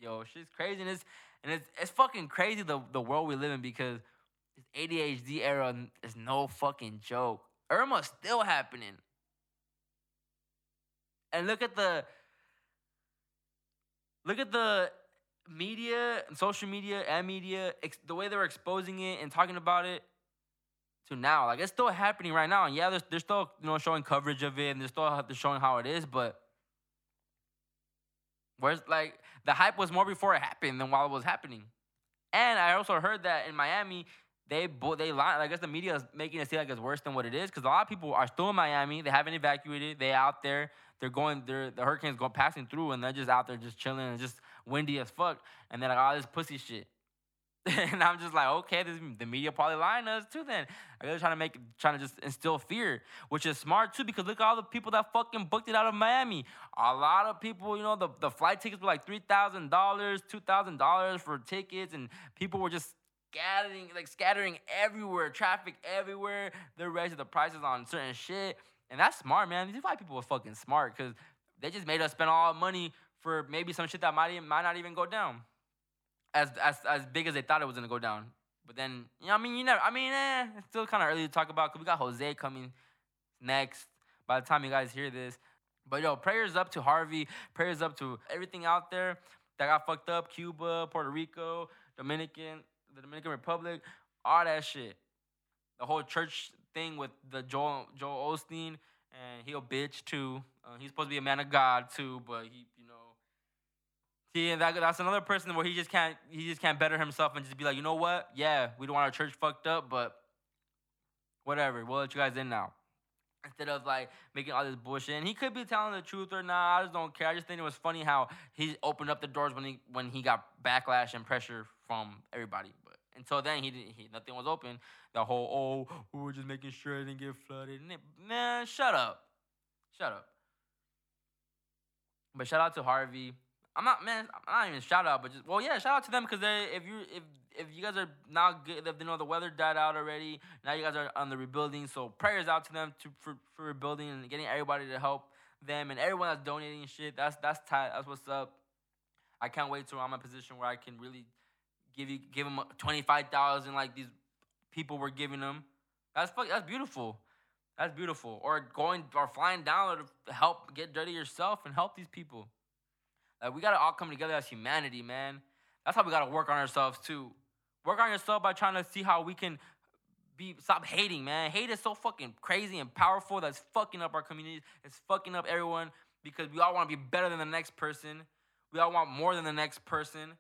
Speaker 2: Yo, shit's crazy, and it's and it's it's fucking crazy the the world we live in because this ADHD era is no fucking joke. Irma's still happening, and look at the look at the media and social media and media ex- the way they're exposing it and talking about it to now. Like it's still happening right now. And yeah, they're, they're still you know showing coverage of it and they're still they're showing how it is, but where's like the hype was more before it happened than while it was happening. And I also heard that in Miami, they they lie. I guess the media is making it seem like it's worse than what it is because a lot of people are still in Miami. They haven't evacuated. They out there. They're going. They're the hurricane's going passing through, and they're just out there just chilling and just windy as fuck. And then like all this pussy shit. and I'm just like, okay, this, the media probably lying to us too. Then they're trying to make, trying to just instill fear, which is smart too, because look at all the people that fucking booked it out of Miami. A lot of people, you know, the, the flight tickets were like three thousand dollars, two thousand dollars for tickets, and people were just scattering, like scattering everywhere, traffic everywhere. They're raising the prices on certain shit, and that's smart, man. These white people are fucking smart because they just made us spend all our money for maybe some shit that might might not even go down as as as big as they thought it was gonna go down. But then, you know, I mean, you never. I mean, eh, it's still kind of early to talk about because we got Jose coming next. By the time you guys hear this, but yo, prayers up to Harvey. Prayers up to everything out there that got fucked up. Cuba, Puerto Rico, Dominican, the Dominican Republic, all that shit. The whole church thing with the Joel Joel Osteen, and he a bitch too. Uh, he's supposed to be a man of God too, but he, you know. And that, that's another person where he just can't he just can't better himself and just be like, you know what? Yeah, we don't want our church fucked up, but whatever. We'll let you guys in now. Instead of like making all this bullshit, and he could be telling the truth or not. I just don't care. I just think it was funny how he opened up the doors when he when he got backlash and pressure from everybody. Until then, he didn't. He, nothing was open. The whole oh, we were just making sure it didn't get flooded. And it, man, shut up, shut up. But shout out to Harvey. I'm not man. I'm not even shout out, but just well, yeah, shout out to them because they if you if if you guys are now good, if you know the weather died out already, now you guys are on the rebuilding. So prayers out to them to for, for rebuilding and getting everybody to help them and everyone that's donating shit. That's that's tight. That's what's up. I can't wait till I'm in a position where I can really give you give them twenty five thousand like these people were giving them. That's fuck, that's beautiful. That's beautiful. Or going or flying down to help get dirty yourself and help these people. Like we gotta all come together as humanity, man. That's how we gotta work on ourselves too. Work on yourself by trying to see how we can be stop hating, man. Hate is so fucking crazy and powerful that's fucking up our communities. It's fucking up everyone because we all want to be better than the next person. We all want more than the next person.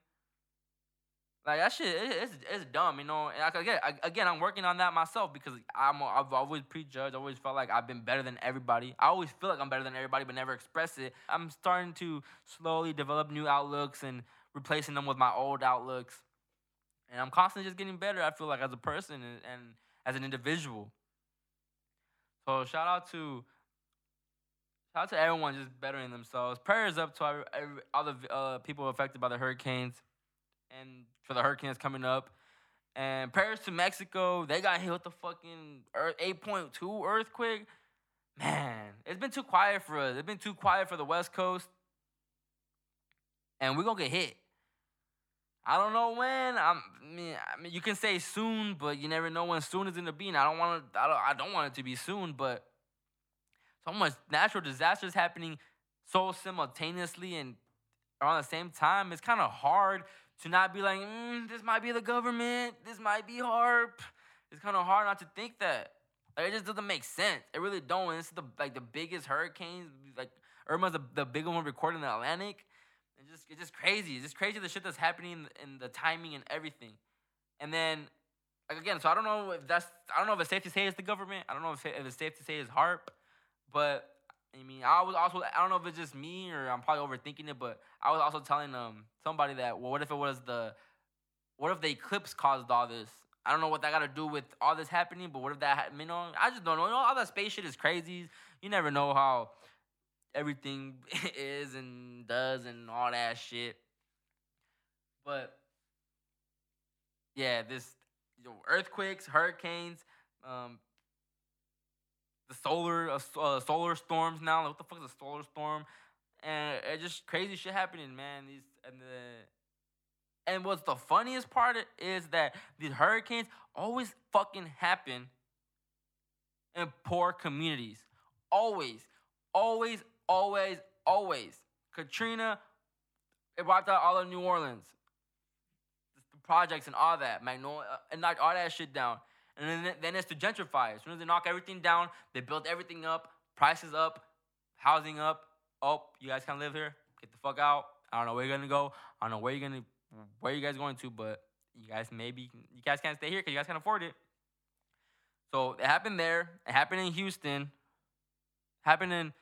Speaker 2: Like that shit, it, it's it's dumb, you know. And I, again, I, again, I'm working on that myself because I'm I've always prejudged. I always felt like I've been better than everybody. I always feel like I'm better than everybody, but never express it. I'm starting to slowly develop new outlooks and replacing them with my old outlooks, and I'm constantly just getting better. I feel like as a person and, and as an individual. So shout out to shout out to everyone just bettering themselves. Prayers up to every, every, all the uh, people affected by the hurricanes and for the hurricanes coming up. And Paris to Mexico. They got hit with the fucking earth, 8.2 earthquake. Man, it's been too quiet for us. It's been too quiet for the West Coast. And we're going to get hit. I don't know when. I'm, I mean, I mean, you can say soon, but you never know when soon is gonna be. And I don't want to. I don't. I don't want it to be soon, but so much natural disasters happening so simultaneously and around the same time. It's kind of hard to not be like, mm, this might be the government. This might be HAARP. It's kind of hard not to think that. Like, it just doesn't make sense. It really don't. And is the like the biggest hurricanes. Like Irma's the, the bigger one recorded in the Atlantic. It's just it's just crazy. It's just crazy the shit that's happening in the timing and everything. And then like again, so I don't know if that's I don't know if it's safe to say it's the government. I don't know if, if it's safe to say it's HAARP, But I mean, I was also I don't know if it's just me or I'm probably overthinking it, but I was also telling um somebody that well, what if it was the what if the eclipse caused all this? I don't know what that got to do with all this happening, but what if that you know? I just don't know. You know, all that space shit is crazy. You never know how everything is and does and all that shit. But yeah, this you know, earthquakes, hurricanes, um, the solar uh, uh, solar storms now. Like, what the fuck is a solar storm? And it's just crazy shit happening, man. These and the and what's the funniest part is that these hurricanes always fucking happen in poor communities. Always, always, always, always. Katrina, it wiped out all of New Orleans. The projects and all that, Magnolia, uh, and knocked all that shit down. And then, then it's to gentrify. As soon as they knock everything down, they build everything up, prices up, housing up. Oh, you guys can't live here. Get the fuck out. I don't know where you're gonna go. I don't know where you're gonna, where you guys going to, but you guys maybe you guys can't stay here because you guys can't afford it. So it happened there. It happened in Houston. Happened in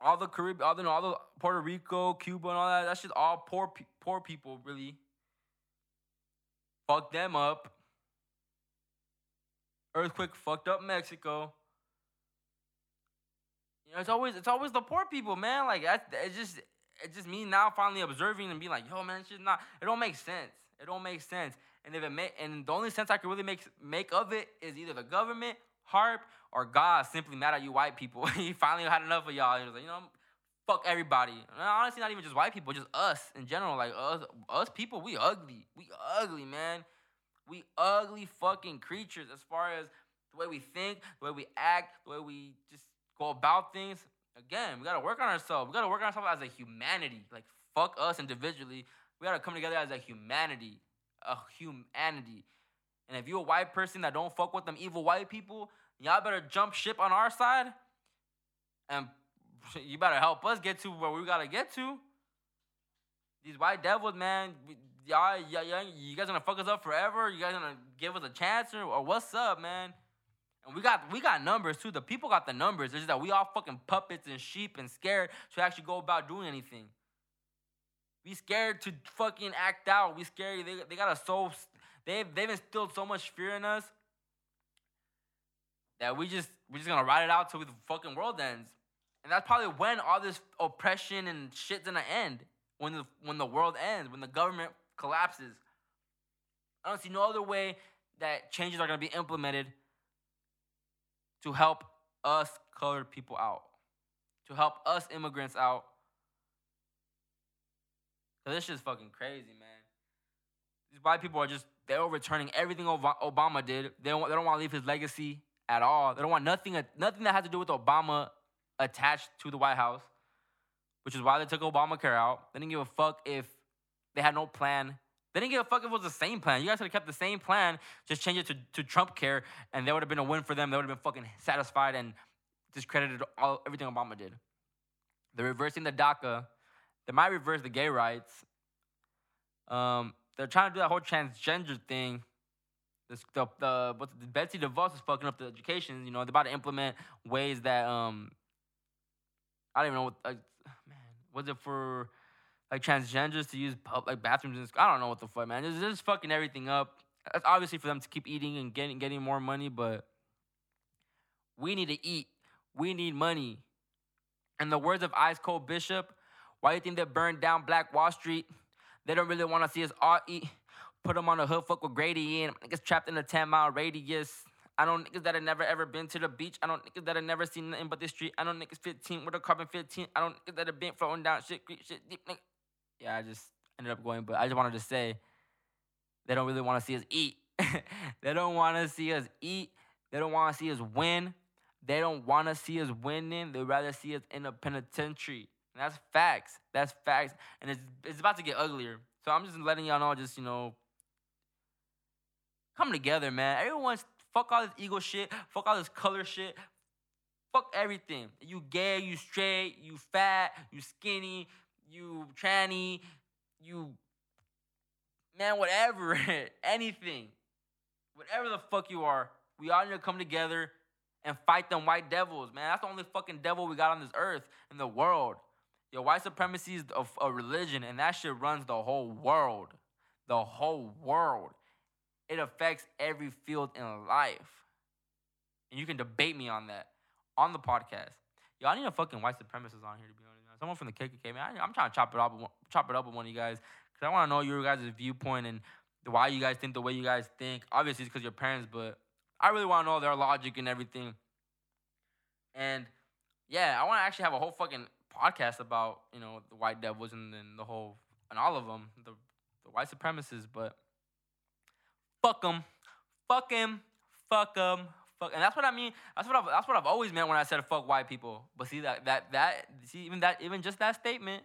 Speaker 2: all the Caribbean, all the all the Puerto Rico, Cuba, and all that. That's just all poor poor people really. Fuck them up. Earthquake fucked up Mexico. You know, it's always it's always the poor people, man. Like that's it's just it's just me now finally observing and being like, yo, man, it's just not. It don't make sense. It don't make sense. And if it and the only sense I can really make make of it is either the government, HAARP, or God simply mad at you white people. he finally had enough of y'all. He was like, you know, fuck everybody. And honestly, not even just white people, just us in general. Like us, us people, we ugly. We ugly, man. We ugly fucking creatures as far as the way we think, the way we act, the way we just go about things. Again, we gotta work on ourselves. We gotta work on ourselves as a humanity. Like fuck us individually. We gotta come together as a humanity. A humanity. And if you're a white person that don't fuck with them evil white people, y'all better jump ship on our side. And you better help us get to where we gotta get to. These white devils, man, y'all, y'all, y'all, you guys gonna fuck us up forever? You guys gonna give us a chance or, or what's up, man? And we got we got numbers too. The people got the numbers. It's just that we all fucking puppets and sheep and scared to actually go about doing anything. We scared to fucking act out. We scared. They, they got us so they've they've instilled so much fear in us that we just we're just gonna ride it out till the fucking world ends. And that's probably when all this oppression and shit's gonna end. When the when the world ends, when the government collapses. I don't see no other way that changes are going to be implemented to help us colored people out, to help us immigrants out. So this shit's fucking crazy, man. These white people are just, they're overturning everything Obama did. They don't, they don't want to leave his legacy at all. They don't want nothing, nothing that has to do with Obama attached to the White House, which is why they took Obamacare out. They didn't give a fuck if they had no plan. They didn't give a fuck if it was the same plan. You guys could have kept the same plan, just change it to, to Trump care, and that would have been a win for them. They would have been fucking satisfied and discredited all everything Obama did. They're reversing the DACA. They might reverse the gay rights. Um, they're trying to do that whole transgender thing. This, the, the, but the Betsy DeVos is fucking up the education. You know, they're about to implement ways that um, I don't even know what. Uh, man, was it for? Like transgenders to use pub, like bathrooms and I don't know what the fuck, man. It's just fucking everything up. That's obviously for them to keep eating and getting getting more money, but we need to eat. We need money. In the words of Ice Cold Bishop, why you think they burned down Black Wall Street? They don't really want to see us all eat. Put them on a hood, fuck with Grady in. Niggas trapped in a 10 mile radius. I don't niggas that have never ever been to the beach. I don't niggas that have never seen nothing but the street. I don't niggas 15 with a carbon 15. I don't niggas that have been floating down shit, shit deep. Yeah, I just ended up going, but I just wanted to say They don't really want to see us eat. they don't want to see us eat. They don't want to see us win. They don't want to see us winning. They'd rather see us in a penitentiary. And that's facts. That's facts. And it's it's about to get uglier. So I'm just letting y'all know, just you know, come together, man. Everyone's fuck all this ego shit, fuck all this color shit, fuck everything. You gay, you straight, you fat, you skinny, you tranny, you man, whatever, anything, whatever the fuck you are, we all need to come together and fight them white devils, man. That's the only fucking devil we got on this earth in the world. Yo, white supremacy is a, a religion, and that shit runs the whole world. The whole world. It affects every field in life. And you can debate me on that on the podcast. Yo, I need a fucking white supremacist on here to be honest. Someone from the KKK, man. I, am trying to chop it up, with chop it up with one of you guys because I want to know your guys' viewpoint and why you guys think the way you guys think. Obviously, it's because your parents, but I really want to know their logic and everything. And yeah, I want to actually have a whole fucking podcast about you know the white devils and, and the whole and all of them, the the white supremacists. But fuck them, fuck him, fuck them, fuck. And that's what I mean. That's what I've, that's what I've always meant when I said fuck white people. But see that that that see even that even just that statement,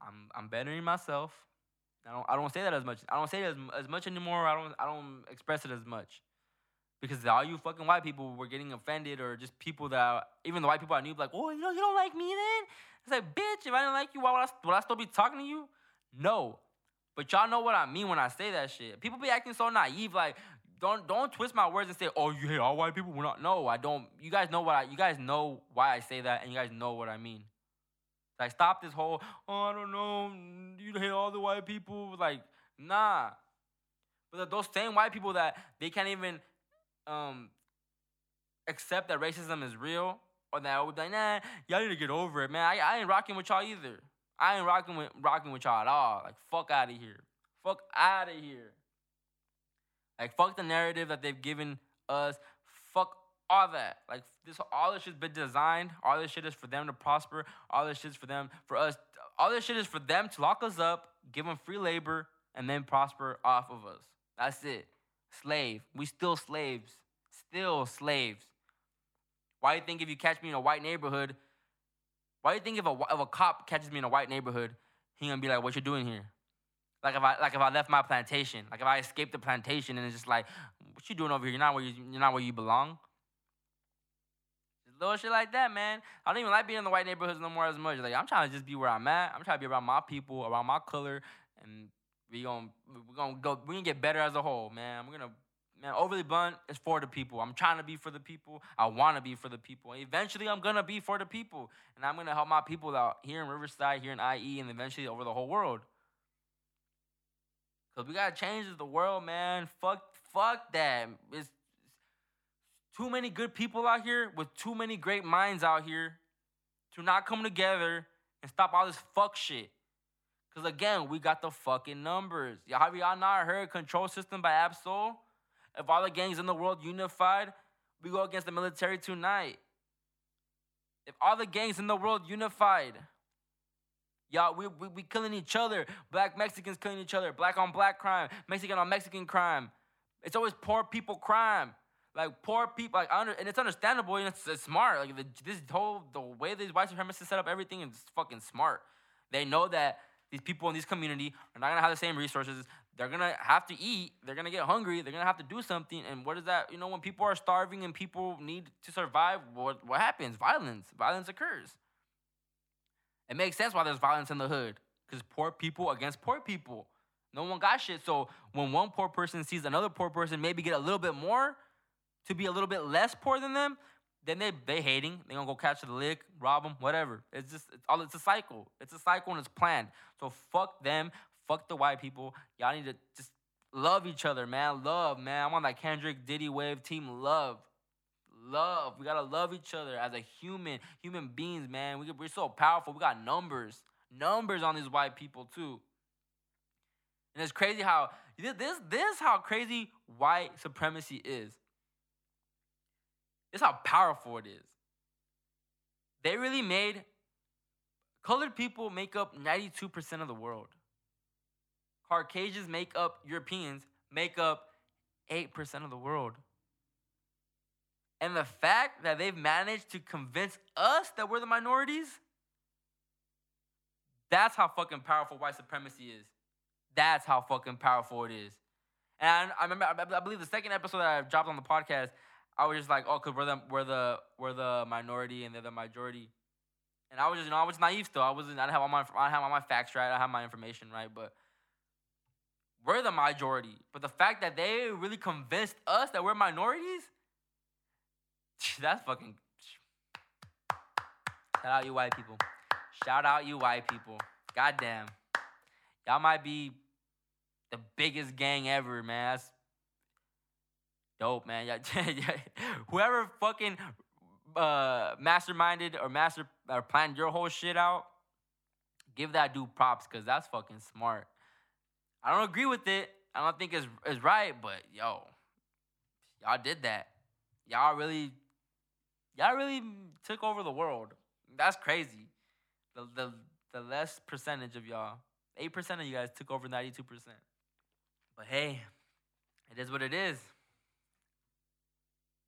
Speaker 2: I'm I'm bettering myself. I don't I don't say that as much. I don't say it as, as much anymore. I don't I don't express it as much. Because all you fucking white people were getting offended, or just people that even the white people I knew, like, oh, you know, you don't like me then. It's like, bitch, if I didn't like you, why would I, would I still be talking to you? No, but y'all know what I mean when I say that shit. People be acting so naive, like, don't don't twist my words and say, oh, you hate all white people. We're not. No, I don't. You guys know what I. You guys know why I say that, and you guys know what I mean. Like, stop this whole, oh, I don't know, you hate all the white people. Like, nah. But those same white people that they can't even um accept that racism is real, or that would be like, nah, y'all need to get over it, man. I, I ain't rocking with y'all either. I ain't rocking with rocking with y'all at all. Like, fuck out of here. Fuck out of here. Like, fuck the narrative that they've given us. Fuck all that. Like, this all this shit's been designed. All this shit is for them to prosper. All this shit is for them, for us. All this shit is for them to lock us up, give them free labor, and then prosper off of us. That's it. Slave. We still slaves. Still slaves. Why do you think if you catch me in a white neighborhood, why do you think if a, if a cop catches me in a white neighborhood, he gonna be like, what you doing here? Like if I like if I left my plantation, like if I escaped the plantation and it's just like, what you doing over here? You're not where you, you're not where you belong. Just little shit like that, man. I don't even like being in the white neighborhoods no more as much. Like I'm trying to just be where I'm at. I'm trying to be around my people, around my color, and we gonna we gonna go. We gonna get better as a whole, man. We're gonna man overly blunt is for the people. I'm trying to be for the people. I want to be for the people. And eventually, I'm gonna be for the people, and I'm gonna help my people out here in Riverside, here in IE, and eventually over the whole world. Cause we gotta change the world, man. Fuck, fuck that. It's, it's too many good people out here with too many great minds out here to not come together and stop all this fuck shit. Cause again, we got the fucking numbers. Y'all have y'all not heard Control System by Ab-Soul? If all the gangs in the world unified, we go against the military tonight. If all the gangs in the world unified, y'all, we, we, we killing each other. Black Mexicans killing each other. Black on black crime. Mexican on Mexican crime. It's always poor people crime. Like poor people, like under, and it's understandable and it's, it's smart. Like the, this whole the way these white supremacists set up everything is fucking smart. They know that these people in this community are not gonna have the same resources. They're gonna have to eat. They're gonna get hungry. They're gonna have to do something. And what is that? You know, when people are starving and people need to survive, what what happens? Violence. Violence occurs. It makes sense why there's violence in the hood. Because poor people against poor people. No one got shit. So when one poor person sees another poor person maybe get a little bit more to be a little bit less poor than them, then they they hating. They gonna go catch the lick, rob them, whatever. It's just it's all it's a cycle. It's a cycle and it's planned. So fuck them. Fuck the white people. Y'all need to just love each other, man. Love, man. I'm on that Kendrick Diddy wave team. Love. Love. We gotta love each other as a human, human beings, man. We, we're so powerful. We got numbers, numbers on these white people too. And it's crazy how this this how crazy white supremacy is. It's how powerful it is. They really made colored people make up 92% of the world. Caucasians make up Europeans make up eight percent of the world. And the fact that they've managed to convince us that we're the minorities, that's how fucking powerful white supremacy is. That's how fucking powerful it is. And I remember, I believe the second episode that I dropped on the podcast, I was just like, oh, cause we're the we're the we're the minority and they're the majority. And I was just, you know, I was naive still. I wasn't, I didn't have all my, I have all my facts right. I have my information right, but we're the majority. But the fact that they really convinced us that we're minorities, that's fucking. Shout out you white people. Shout out you white people. Goddamn. Y'all might be the biggest gang ever, man. That's dope, man. Whoever fucking uh, masterminded or master or planned your whole shit out, give that dude props because that's fucking smart. I don't agree with it. I don't think it's, it's right, but yo, y'all did that. Y'all really, y'all really took over the world. That's crazy. The the the less percentage of y'all, eight percent of you guys took over ninety two percent. But hey, it is what it is.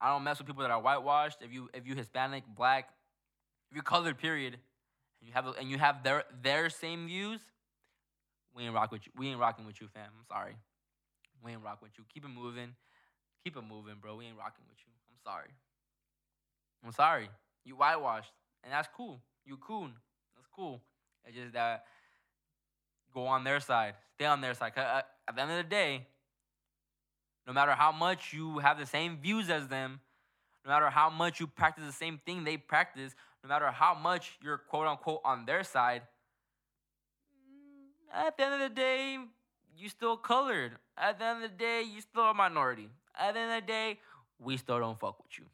Speaker 2: I don't mess with people that are whitewashed. If you if you Hispanic, black, if you're colored, period, and you have and you have their their same views, we ain't rock with you. We ain't rocking with you, fam. I'm sorry. We ain't rock with you. Keep it moving. Keep it moving, bro. We ain't rocking with you. I'm sorry. I'm sorry. You whitewashed, and that's cool. You coon. That's cool. It's just that go on their side. Stay on their side. Uh, at the end of the day, no matter how much you have the same views as them, no matter how much you practice the same thing they practice, no matter how much you're quote unquote on their side, at the end of the day, you still colored. At the end of the day, you still a minority. At the end of the day, we still don't fuck with you.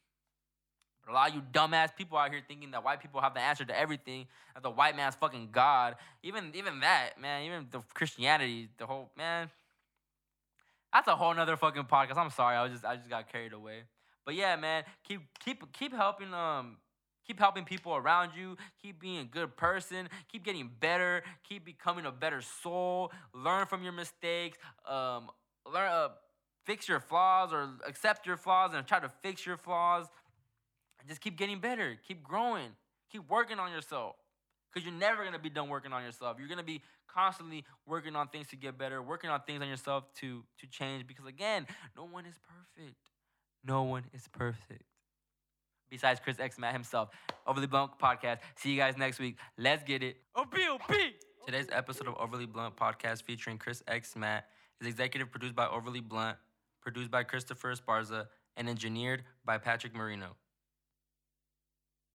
Speaker 2: But a lot of you dumbass people out here thinking that white people have the answer to everything, that the white man's fucking God. Even even that, man, even the Christianity, the whole man. That's a whole nother fucking podcast. I'm sorry, I was just I just got carried away. But yeah, man, keep keep keep helping um keep helping people around you, keep being a good person, keep getting better, keep becoming a better soul, learn from your mistakes, um learn uh, fix your flaws or accept your flaws and try to fix your flaws. Just keep getting better, keep growing, keep working on yourself. Because you're never gonna be done working on yourself. You're gonna be constantly working on things to get better, working on things on yourself to, to change. Because again, no one is perfect. No one is perfect. Besides Chris X Matt himself. Overly Blunt Podcast. See you guys next week. Let's get it.
Speaker 3: OBOB.
Speaker 2: Today's episode of Overly Blunt Podcast featuring Chris X Matt is executive produced by Overly Blunt, produced by Christopher Esparza, and engineered by Patrick Marino.